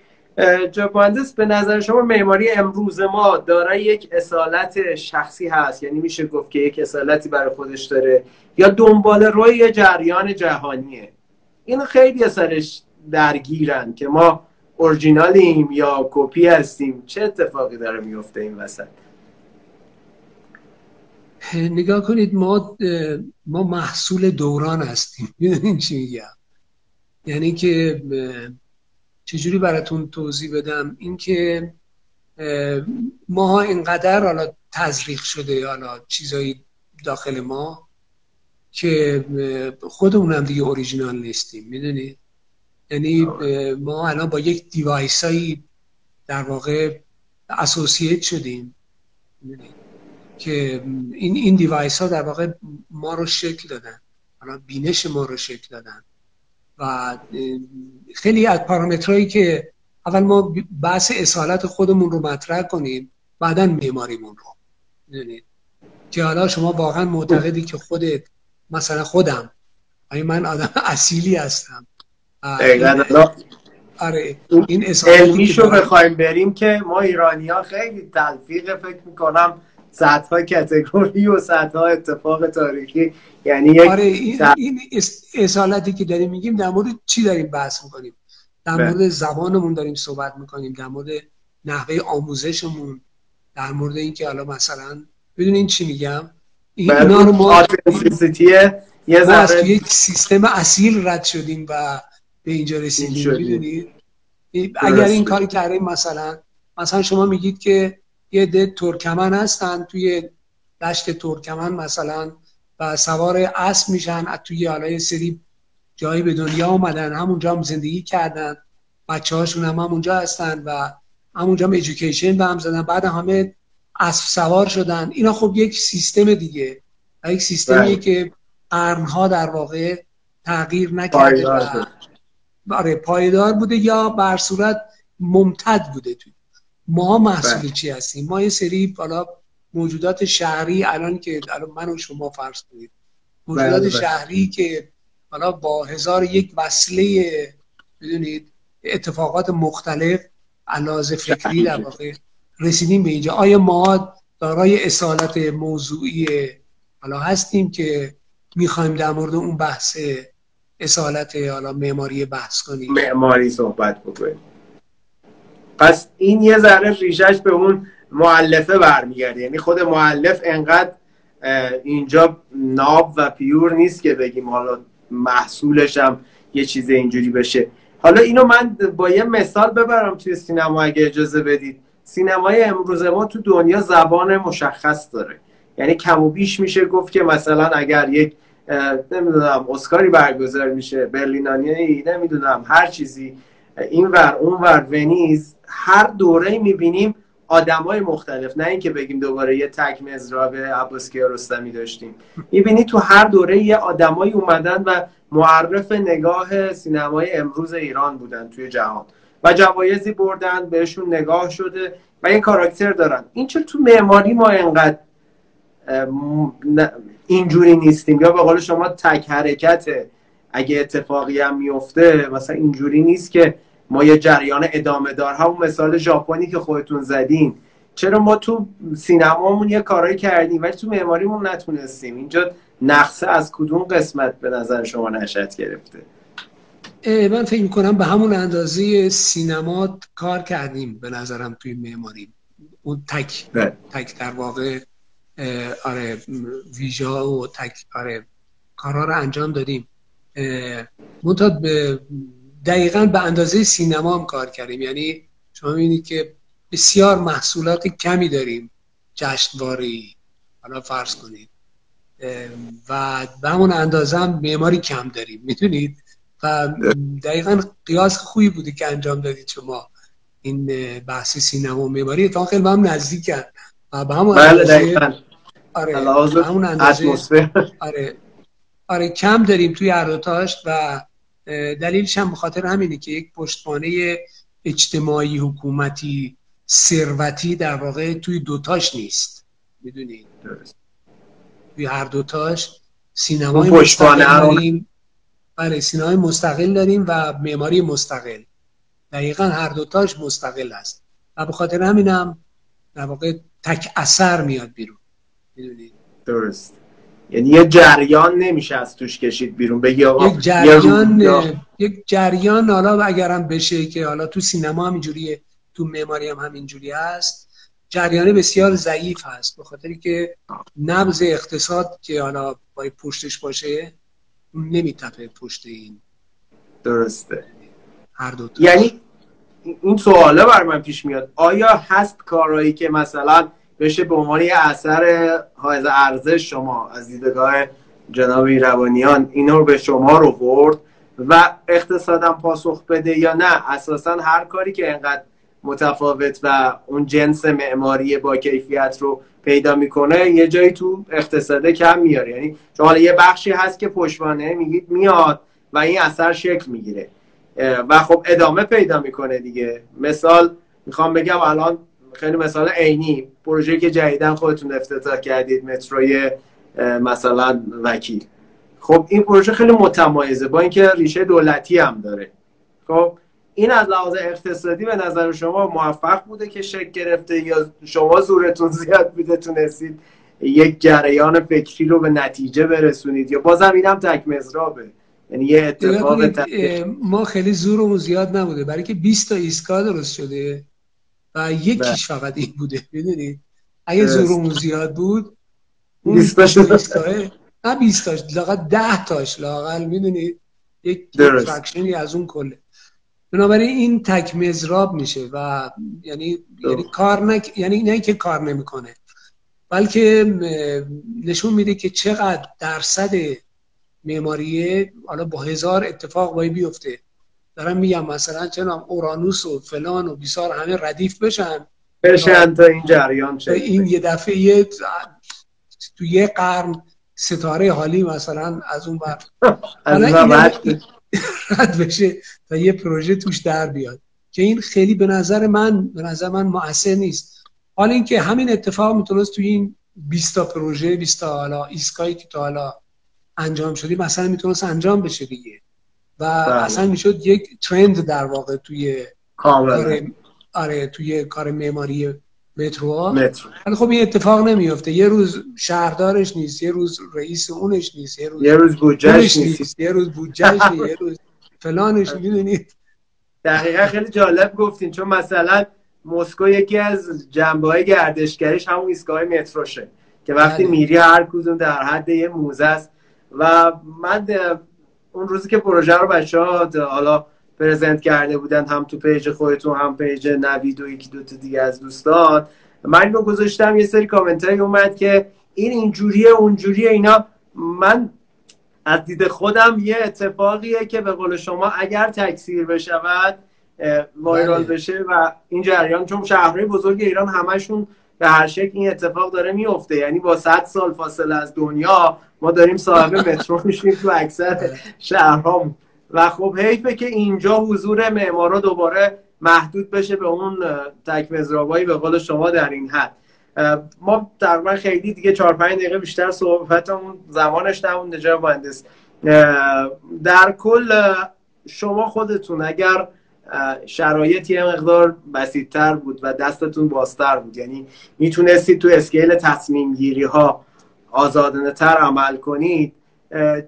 جا مهندس به نظر شما معماری امروز ما دارای یک اصالت شخصی هست؟ یعنی میشه گفت که یک اصالتی برای خودش داره یا دنباله روی یه جریان جهانیه؟ این خیلیا سرش درگیرن که ما اورجینالیم یا کپی هستیم. چه اتفاقی داره میفته این وسط؟ نگاه کنید ما ما محصول دوران هستیم. می‌دونین چی میگم؟ یعنی که چجوری براتون توضیح بدم؟ اینکه ما اینقدر حالا تزریق شده حالا چیزایی داخل ما که خودمون هم دیگه اوریجینال نیستیم. می‌دونید یعنی ما الان با یک دیوایس هایی در واقع اسوسییت شدیم. که این این دیوایس ها در واقع ما رو شکل دادن. حالا بینش ما رو شکل دادن. و خیلی از پارامترهایی که اول ما بحث اصالت خودمون رو مطرح کنیم بعدا معماریمون رو. می‌دونید که حالا شما واقعا معتقدی که خودت مثلا خودم من آدم اصیلی هستم؟ آره این علمیشو بخوایم بریم که ما ایرانی ها خیلی تلفیق فکر می‌کنم ها کتگوری و ها اتفاق تاریخی. یعنی یک آره این, اصالتی که داریم میگیم در مورد چی داریم بحث می‌کنیم؟ در بله. مورد زبانمون داریم صحبت می‌کنیم در مورد نحوه آموزشمون در مورد اینکه حالا مثلا بدونین چی میگم؟ این بله، اینا رو ما یه از یک سیستم اصیل رد شدیم و به اینجا رسیدیم اگر این کاری کردیم مثلا مثلا شما میگید که یه ده ترکمن هستن توی دشت ترکمن مثلا و سوار اسب میشن توی حالا یه سری جایی به دنیا آمدن همونجا هم زندگی کردن. بچه هاشون هم همونجا هستن و همونجا هم ایژوکیشن به هم زدن. بعد همه اسب سوار شدن. اینا خب یک سیستم دیگه. و یک سیستمی بله. که قرنها در واقع تغییر نکرده آره پایدار بوده یا بر صورت ممتد بوده توی ما محصول بله. چی هستیم؟ ما یه سری حالا موجودات شهری الان که الان من و شما فرض کنید. موجودات بله، بله. شهری که حالا با هزار یک وصله بدونید اتفاقات مختلف علاوه فکری در واقع رسیدیم به اینجا. آیا ما دارای اصالت موضوعی حالا هستیم که می‌خوایم در مورد اون بحث اصالت حالا معماری بحث کنیم؟ معماری صحبت بکنیم. پس این یه ذره ریشش به اون معلفه برمیگرده. یعنی خود معلف انقدر اینجا ناب و پیور نیست که بگیم حالا محصولش هم یه چیز اینجوری بشه. حالا اینو من با یه مثال ببرم توی سینما اگه اجازه بدید. سینمای امروز ما تو دنیا زبان مشخص داره. یعنی کم و بیش میشه گفت که مثلا اگر یک نمی‌دونم اسکاری برگزار میشه برلینانی نمی‌دونم هر چیزی این ور اون ور ونیز هر دوره می‌بینیم آدمای مختلف. نه اینکه بگیم دوباره یه تک مزراب عباس کیارستمی داشتیم. می‌بینی تو هر دوره یه آدمایی اومدن و معرف نگاه سینمای امروز ایران بودن توی جهان. و جوایزی بردن بهشون نگاه شده و این کاراکتر دارن. این چه تو معماری ما انقدر اینجوری نیستیم. یا به قول شما تک حرکت اگه اتفاقی هم میفته مثلا اینجوری نیست که ما یه جریان ادامه دار همون مثال ژاپنی که خودتون زدین. چرا ما تو سینمامون یه کارایی کردیم ولی تو معماریمون نتونستیم؟ اینجا نقصه از کدوم قسمت به نظر شما نشد گرفته؟ من فکر کنم به همون اندازه سینما کار کردیم به نظرم توی معماری. اون تک بله. تک در واقع آره ویژا و تک آره کارها رو انجام دادیم. منتها دقیقا به اندازه سینما هم کار کردیم. یعنی شما می‌بینید که بسیار محصولات کمی داریم. جشنواری حالا فرض کنید. و به همون اندازه هم معماری کم داریم. می‌دونید؟ و دقیقا قیاس خوبی بوده که انجام دادید شما این بحث سینما و معماری. تا خیلی به هم نزدیکن. و به همون بله آره همون اندازه آره. آره کم داریم توی هر و دلیلش هم بخاطر همینه که یک پشتوانه اجتماعی حکومتی ثروتی در واقع توی دوتاش نیست. می‌دونید توی هر دوتاش سینمای مستقل داریم. بله سینمای مستقل داریم و معماری مستقل. دقیقا هر دوتاش مستقل است. و به خاطر همینم در واقع تک اثر میاد بیرون. می‌دونید درست. یعنی یه جریان نمیشه از توش کشید بیرون. بگی آقا یک جریان یک جریان حالا اگرم بشه که حالا تو سینما همینجوریه تو معماری هم همینجوری هست. جریان بسیار ضعیف هست به خاطری که نبض اقتصاد که حالا باید پشتش باشه نمیتپه پشت این. درسته. هر دو یعنی این سواله بر من پیش میاد. آیا هست کارهایی که مثلا بشه به عنوان یه اثر حائز ارزش شما از دیدگاه جناب روانیان اینو رو به شما رو برد و اقتصادم پاسخ بده یا نه. اساسا هر کاری که انقدر متفاوت و اون جنس معماری با کیفیت رو پیدا می‌کنه یه جایی تو اقتصاده کم میاره یعنی شما یه بخشی هست که پشتوانه میگید میاد و این اثر شکل می‌گیره. و خب ادامه پیدا می‌کنه دیگه. مثال می‌خوام بگم الان خیلی مثال عینی. پروژه که جدیدن خودتون افتتاح کردید متروی مثلا وکیل. خب این پروژه خیلی متمایزه. با اینکه ریشه دولتی هم داره. خب این از لحاظ اقتصادی به نظر شما موفق بوده که شکل گرفته یا شما زورتون زیاد بوده تونستید یک جریان فکری رو به نتیجه برسونید؟ یا بازم اینم تک مزرابه یعنی یه اتفاق ما خیلی زورمون زیاد نبوده. برای که 20 تا ایستگاه درست شده. و یکیش بله. فقط این بوده ببینید اگه زورمون زیاد بود اون 20 ایستگاه نه 20 تاش لاقل 10 تاش لاقل می‌دونید یک فراکشنی از اون کله. بنابراین این تک مزراب میشه و یعنی یعنی کار نک... یعنی نه که کار نمی‌کنه بلکه نشون میده که چقدر درصد معماریه حالا با هزار اتفاق باید بیفته. دارم میگم مثلا چنان اورانوس و فلان و بیسار همه ردیف بشن. بشن تا این جریان شه این یه دفعه یه تو یه قرن ستاره حالی مثلا از اون بر رد بشه. و یه پروژه توش در بیاد. که این خیلی به نظر من به نظر من مؤثر نیست. حالا اینکه همین اتفاق می‌تونست توی این 20 تا پروژه 20 تا حالا ایسکایی که تا حالا انجام شدی مثلا می‌تونست انجام بشه دیگه. و بله. اصلا می‌شد یک ترند در واقع توی کار آره توی کار معماری مترو ولی خب این اتفاق نمیفته یه روز شهردارش نیست یه روز رئیس اونش نیست یه روز یه روز بودجهش نیست. یه روز بودجهش یه روز فلانش می‌دونید؟ دقیقا خیلی جالب گفتین چون مثلا مسکو یکی از جنبه های گردشگریش همون ایستگاه متروشه که وقتی بله. میری هر کدوم در حد یه موزه است. و من اون روزی که پروژه رو بچه ها حالا present کرده بودن هم تو page خودتون هم page نوید و یکی دوتا دیگه از دوستان من رو گذاشتم یه سری کامنت اومد که این اینجوریه اونجوریه اینا من از دید خودم یه اتفاقیه که به قول شما اگر تکثیر بشود viral بله. بشه و این جریان چون شهرهای بزرگ ایران همشون به هر شکل این اتفاق داره میفته. یعنی با 100 سال فاصله از دنیا ما داریم صاحب مترو میشیم تو اکثر. شهرها و خب حیفه که اینجا حضور معمارا دوباره محدود بشه به اون تک مزرابایی به قول شما در این حد. ما تقریبا خیلی دیگه 4 5 دقیقه بیشتر صحبتمون زمانش نمونده جناب مهندس. در کل شما خودتون اگر شرایط یه مقدار بسیدتر بود و دستتون بازتر بود. یعنی می‌تونستید تو اسکیل تصمیم گیری ها آزادانه تر عمل کنید.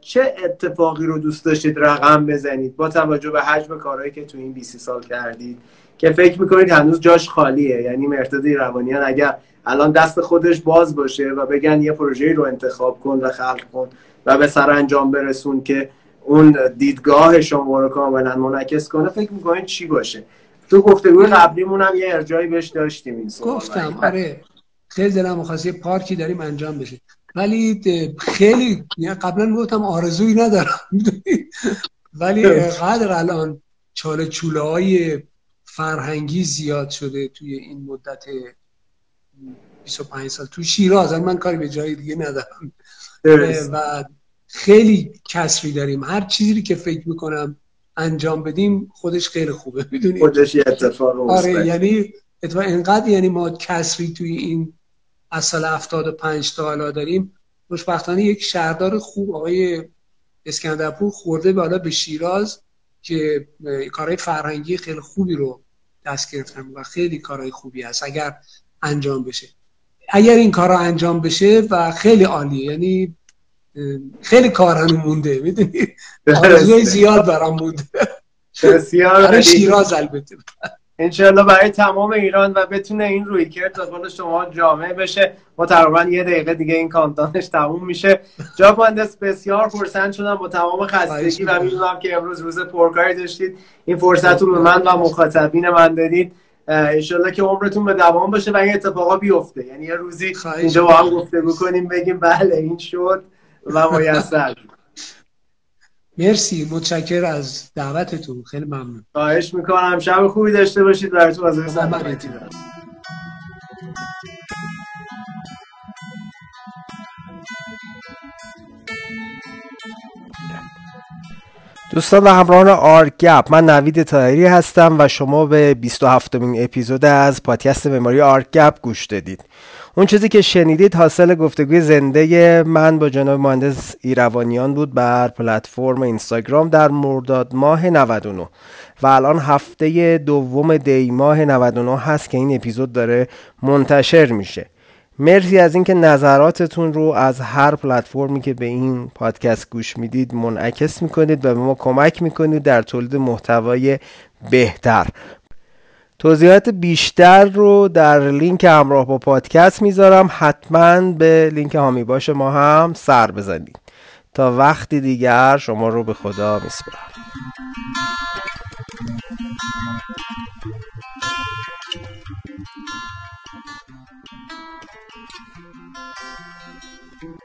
چه اتفاقی رو دوست داشتید رقم بزنید؟ با توجه به حجم کارهایی که تو این 20 سال کردید که فکر می‌کنید هنوز جاش خالیه. یعنی مرتضی روانیان اگر الان دست خودش باز باشه و بگن یه پروژه رو انتخاب کن و خلق کن و به سرانجام برسون که اون دیدگاه شما رو کاملا منعکس کنه فکر می‌کنید چی باشه؟ تو گفتگوی قبلیمون هم یه ارجایی بهش داشتیم این گفتم آره. خیلی دلم می‌خواد پارکی داریم انجام بشه. ولی خیلی قبلا گفتم آرزویی ندارم. ولی قدر الان چاله چوله های فرهنگی زیاد شده توی این مدت 25 سال. تو شیراز من کاری به جای دیگه ندارم. و خیلی کسری داریم. هر چیزی که فکر می‌کنم انجام بدیم خودش خیلی خوبه. می‌دونی؟ خودش اتفاق آره یعنی اتفاق اینقدر یعنی ما کسری توی این از سال 75 تا حالا داریم. خوشبختانه یک شهردار خوب آقای اسکندرپور خورده بالا به شیراز که کارهای فرهنگی خیلی خوبی رو دست گرفتن و خیلی کارهای خوبی هست اگر انجام بشه. اگر این کارا انجام بشه و خیلی عالیه. یعنی خیلی کار مونده می‌دونی؟ آرزوی زیاد برام مونده. بسیار شیراز البته. انشالله برای تمام ایران و بتونه این روی کرد قول شما جامعه بشه. ما تقریبا یه دقیقه دیگه این کانتانش تموم میشه. جا مهندس بسیار فرصت شدم با تمام خستگی و می‌دونم که امروز روز پرکاری داشتید. این فرصت رو به من و مخاطبین من دادید. انشالله که عمرتون به دوام باشه و این اتفاقا بیفته. یعنی یه روزی اینجا با هم گفته بکنیم بگیم بله این شد. و میسر مرسی متشکر از دعوتتون. خیلی ممنون. خواهش می‌کنم. شب خوبی داشته باشید. براتون از سلامتی دوستان و همراهان آرگپ من نوید تاهری هستم و شما به 27 مین اپیزود از پادکست مموری آرگپ گوش دادید. اون چیزی که شنیدید حاصل گفتگوی زنده من با جناب مهندس ایروانیان بود بر پلتفرم اینستاگرام در مرداد ماه 99 و الان هفته دوم دی ماه 99 هست که این اپیزود داره منتشر میشه. مرسی از اینکه نظراتتون رو از هر پلتفرمی که به این پادکست گوش می‌دید منعکس می‌کنید و به ما کمک می‌کنید در تولید محتوای بهتر. توضیحات بیشتر رو در لینک همراه با پادکست می‌ذارم. حتما به لینک هامی باش ما هم سر بزنید تا وقتی دیگر شما رو به خدا میسپارم.